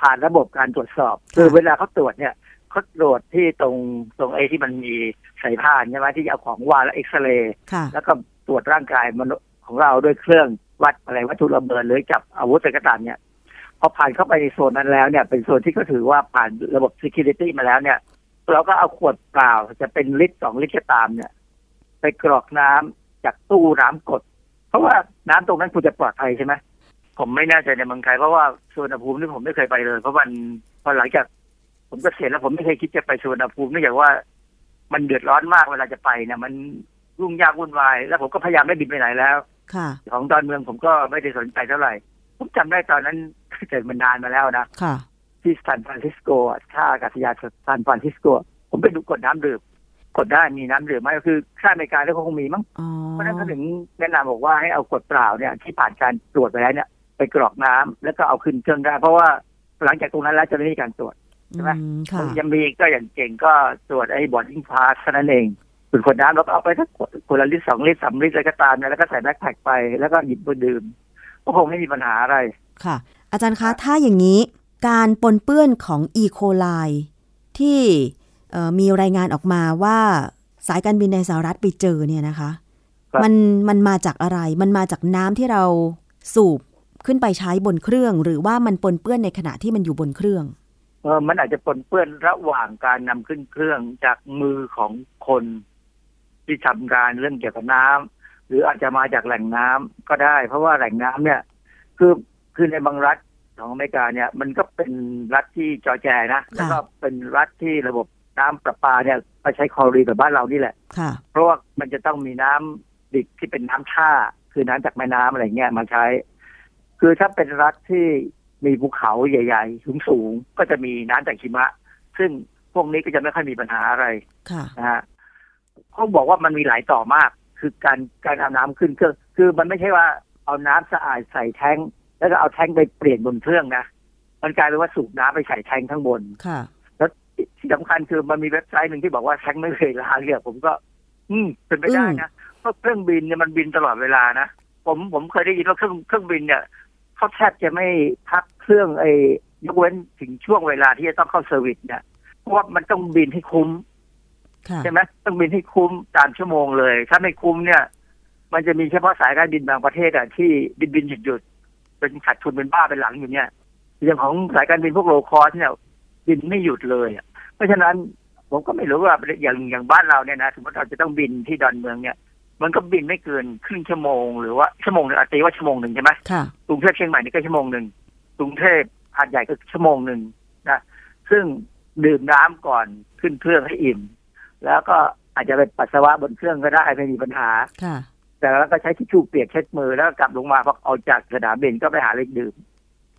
ผ่านระบบการตรวจสอบ คือเวลาเขาตรวจเนี่ยเขาตรวจที่ตรงตรงไอ้ที่มันมีสายพานใช่ไหมที่จะเอาของวางแล้วเอ็กซเรย์ค่ะแล้วก็ตรวจร่างกายมนุษย์ของเราด้วยเครื่องวัดอะไรวัตถุระเบิดหรือจับอาวุธอะไรก็ตามเนี่ยพอผ่านเข้าไปในโซนนั้นแล้วเนี่ย เป็นโซนที่เขาถือว่าผ่านระบบ security มาแล้วเนี่ย เราก็เอาขวดเปล่าจะเป็นลิตรสองลิตรก็ตามเนี่ย ไปกรอกน้ำจากตู้น้ำกด เพราะว่าน้ำตรงนั้นควรจะปลอดภัยใช่ไหม ผมไม่แน่ใจในเมืองไทยเพราะว่าสวนภูมินี่ผมไม่เคยไปเลย เพราะมันพอหลังจาก ผมเกษียณแล้วผมไม่เคยคิดจะไปสวนภูมิเนื่องจากว่า มันเดือดร้อนมากเวลาจะไปเนี่ยมันยุ่งยากวุ่นวาย แล้วผมก็พยายามไม่บินไปไหนแล้วค่ะของดอนเมืองผมก็ไม่ได้สนใจเท่าไหร่ผมจำได้ตอนนั้นเกิดมันนานมาแล้วนะค่ะที่ซานฟรานซิสโกอะท่าอากาศยานซานฟรานซิสโก ผมไปดูกดน้ำดื่มกดได้มีน้ำดื่มไหมก็คือค่าอเมริกาแล้วก็คงมีมั้งอ๋อเพราะฉะนั้นเขาถึงแนะนำบอกว่าให้เอาขวดเปล่าเนี่ยที่ผ่านการตรวจไปแล้วเนี่ย ไปกรอกน้ำแล้วก็เอาขึ้นเครื่องได้ เพราะว่าหลังจากตรงนั้นแล้วจะไม่มีการตรวจใช่ไหมอืมค่ะยังมีก็อย่างเก่งก็ตรวจไอ้ boarding pass เท่านั้นเองเป็นขวดน้ำเราก็เอาไปสักขวดขวดละลิตรสองลิตรสามลิตรอะไรก็ตามเนี่ยแล้วก็ใส่ backpack ไปแล้วก็หยิบมาดื่มก็คงไม่มีปัญหาอะไรค่ะ อาจารย์คะ ถ้าอย่างนี้การปนเปื้อนของอีโคไลที่เอ่อมีรายงานออกมาว่าสายการบินในสหรัฐไปเจอเนี่ยนะคะครับมันมันมาจากอะไร มันมาจากน้ำที่เราสูบ ขึ้นไปใช้บนเครื่อง หรือว่ามันปนเปื้อนในขณะที่มันอยู่บนเครื่องเออมันอาจจะปนเปื้อนระหว่างการนำขึ้นเครื่องจากมือของคนที่ทำการเรื่องเกี่ยวกับน้ำหรืออาจจะมาจากแหล่งน้ำก็ได้ เพราะว่าแหล่งน้ำเนี่ย คือคือในบางรัฐของอเมริกาเนี่ย มันก็เป็นรัฐที่จอแจนะแล้วก็เป็นรัฐที่ระบบน้ำประปาเนี่ยไปใช้คลอรีนแบบบ้านเรานี่แหละค่ะเพราะว่ามันจะต้องมีน้ำดิบที่เป็นน้ำท่าคือน้ำจากแม่น้ำอะไรเงี้ยมาใช้ คือถ้าเป็นรัฐที่มีภูเขาใหญ่ๆสูงๆก็จะมีน้ำจากหิมะ ซึ่งพวกนี้ก็จะไม่ค่อยมีปัญหาอะไรค่ะนะฮะเขาบอกว่ามันมีหลายต่อมาก คือการการเอาน้ำขึ้นเครื่อง คือมันไม่ใช่ว่าเอาน้ำสะอาดใส่แท้งแล้วก็เอาแท้งไปเปลี่ยนบนเครื่องนะมันกลายเป็นว่าสูบน้ำไปใส่แท้งข้างบนค่ะแล้วที่สำคัญคือมันมีเว็บไซต์หนึ่งที่บอกว่าแท้งไม่เคยล้างเนี่ยผมก็ อืมเป็นไปได้นะเพราะเครื่องบินเนี่ยมันบินตลอดเวลานะผมผมเคยได้ยินว่าเครื่องเครื่องบินเนี่ย เขาแทบจะไม่พักเครื่องไอ้ยกเว้นถึงช่วงเวลาที่จะต้องเข้า service เนี่ยเพราะว่ามันต้องบินให้คุ้มค่ะใช่ไหมต้องบินให้คุ้มตามชั่วโมงเลย ถ้าไม่คุ้มเนี่ย มันจะมีเฉพาะสายการบินบางประเทศอะที่บินบินหยุดหยุดๆเป็นขาดทุนเป็นบ้าเป็นหลังอยู่เนี่ยอย่างของสายการบินพวก low cost เนี่ยบินไม่หยุดเลยอะเพราะฉะนั้นผมก็ไม่รู้ว่าอย่างอย่างบ้านเราเนี่ยนะสมมติเราจะต้องบินที่ดอนเมืองเนี่ย มันก็บินไม่เกินครึ่งชั่วโมงหรือว่าชั่วโมงหนึ่งอาตีว่าชั่วโมงหนึ่งใช่ไหมค่ะกรุงเทพเชียงใหม่นี่ก็ชั่วโมงหนึ่งกรุงเทพหาดใหญ่ก็ชั่วโมงหนึ่งนะซึ่งดื่มน้ำก่อนขึ้นเครื่องให้อิ่ม แล้วก็อาจจะไปปัสสาวะบนเครื่องก็ได้ไม่มีปัญหาค่ะแต่แล้วก็ใช้ทิชชู่เปียกเช็ดมือแล้วก็กลับลงมาพอเอาจากสนามบินก็ไปหาเล็กดื่ม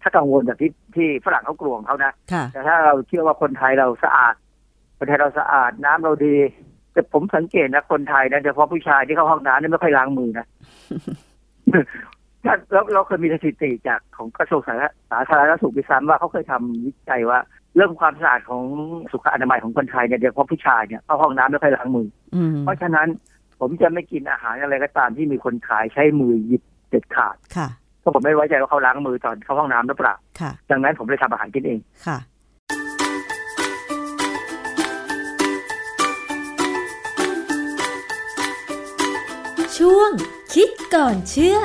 ถ้ากังวลแบบที่ที่ฝรั่งเขากลัวของเขานะค่ะแต่ถ้าเราเชื่อว่าคนไทยเราสะอาดคนไทยเราสะอาดน้ำเราดี แต่ผมสังเกตนะคนไทยนะโดยเฉพาะผู้ชายที่เข้าห้องน้ำเนี่ยไม่ค่อยล้างมือนะถ้าเราเราเคยมีสถิติจากของกระทรวงสาธารณสาธารณสุขดิซ้ำว่าเขาเคยทำวิจัยว่า เรื่องความสะอาดของสุขอนามัยของคนไทยเนี่ยโดยเฉพาะผู้ชายเนี่ยเข้าห้องน้ำไม่ค่อยล้างมืออืมเพราะฉะนั้นผมจะไม่กินอาหารอะไรก็ตามที่มีคนขายใช้มือหยิบเด็ดขาดค่ะเพราะผมไม่ไว้ใจว่าเขาล้างมือตอนเข้าห้องน้ำหรือเปล่าค่ะดังนั้นผมเลยทำอาหารกินเองค่ะ ช่วงคิดก่อนเชื่อ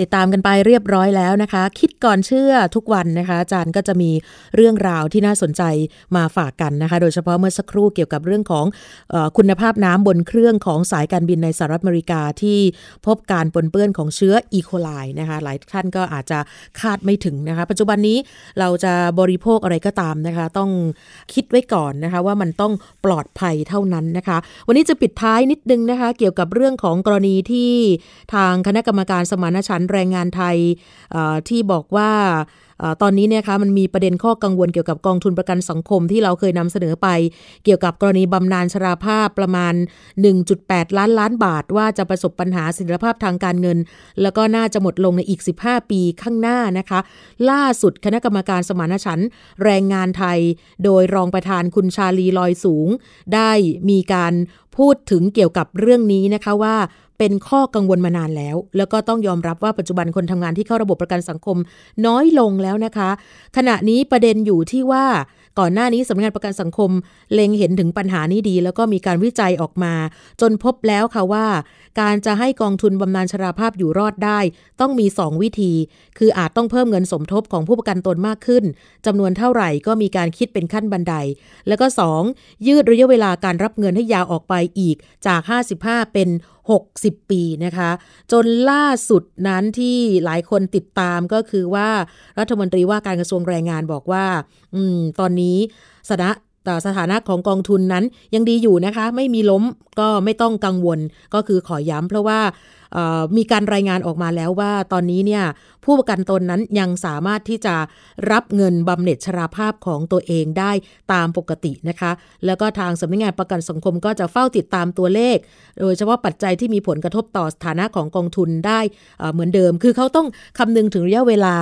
ติดตามกันไปเรียบร้อยแล้วนะคะ คิดก่อนเชื่อทุกวันนะคะอาจารย์ก็จะมีเรื่องราวที่น่าสนใจมาฝากกันนะคะ โดยเฉพาะเมื่อสักครู่เกี่ยวกับเรื่องของอคุณภาพน้ำบนเครื่องของสายการบินในสหรัฐอเมริกาที่พบการปนเปื้อนของเชื้ออีโคไลนะคะหลายท่านก็อาจจะคาดไม่ถึงนะคะ ปัจจุบันนี้เราจะบริโภคอะไรก็ตามนะคะ ต้องคิดไว้ก่อนนะคะว่ามันต้องปลอดภัยเท่านั้นนะคะ วันนี้จะปิดท้ายนิดนึงนะคะ เกี่ยวกับเรื่องของกรณีที่ทางคณะกรรมการสมานฉันทแรงงานไทยที่บอกว่าตอนนี้เนี่ยคะมันมีประเด็นข้อกังวลเกี่ยวกับกองทุนประกันสังคมที่เราเคยนำเสนอไป เกี่ยวกับกรณีบำนาญชราภาพประมาณ 1.8 ล้านล้านบาท ว่าจะประสบปัญหาสิทธิภาพทางการเงิน แล้วก็น่าจะหมดลงในอีก 15 ปีข้างหน้านะคะ ล่าสุดคณะกรรมการสมานฉันท์แรงงานไทย โดยรองประธานคุณชาลีลอยสูง ได้มีการพูดถึงเกี่ยวกับเรื่องนี้นะคะว่า เป็นข้อกังวลมานานแล้ว แล้วก็ต้องยอมรับว่าปัจจุบันคนทำงานที่เข้าระบบประกันสังคมน้อยลงแล้วนะคะ ขณะนี้ประเด็นอยู่ที่ว่าก่อนหน้านี้สำนักงานประกันสังคม เล็งเห็นถึงปัญหานี้ดี แล้วก็มีการวิจัยออกมา จนพบแล้วค่ะว่า การจะให้กองทุนบำนาญชราภาพอยู่รอดได้ ต้องมี 2 วิธี คืออาจต้องเพิ่มเงินสมทบของผู้ประกันตนมากขึ้นจำนวนเท่าไหร่ก็มีการคิดเป็นขั้นบันได แล้วก็ 2 ยืดระยะเวลาการรับเงินให้ยาวออกไปอีกจาก 55 เป็น 60 ปีนะคะ จนล่าสุดนั้นที่หลายคนติดตามก็คือว่ารัฐมนตรีว่าการกระทรวงแรงงานบอกว่าอืมตอนนี้สถานะสถานะของกองทุนนั้นยังดีอยู่นะคะ ไม่มีล้มก็ไม่ต้องกังวลก็คือขอย้ำเพราะว่า มีการรายงานออกมาแล้วว่าตอนนี้เนี่ยผู้ประกันตนนั้นยังสามารถที่จะรับเงินบำเหน็จชราภาพของตัวเองได้ตามปกตินะคะ แล้วก็ทางสำนักงงานประกันสังคมก็จะเฝ้าติดตามตัวเลข โดยเฉพาะปัจจัยที่มีผลกระทบต่อสถานะของกองทุนได้เหมือนเดิม คือเขาต้องคำนึงถึงระยะเวลา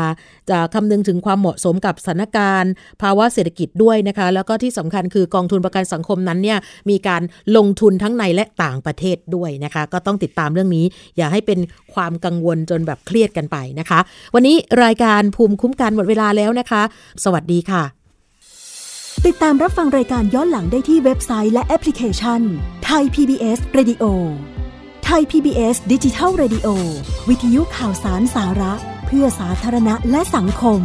จะคำนึงถึงความเหมาะสมกับสถานการณ์ ภาวะเศรษฐกิจด้วยนะคะ แล้วก็ที่สำคัญคือกองทุนประกันสังคมนั้นเนี่ยมีการลงทุนทั้งในและต่างประเทศด้วยนะคะ ก็ต้องติดตามเรื่องนี้อย่าให้เป็นความกังวลจนแบบเครียดกันไปนะคะ วันนี้รายการภูมิคุ้มกันหมดเวลาแล้วนะคะ สวัสดีค่ะ ติดตามรับฟังรายการย้อนหลังได้ที่เว็บไซต์และแอปพลิเคชันไทย PBS Radio ไทย PBS ดิจิทัล Radio วิทยุข่าวสารสาระ เพื่อสาธารณะและสังคม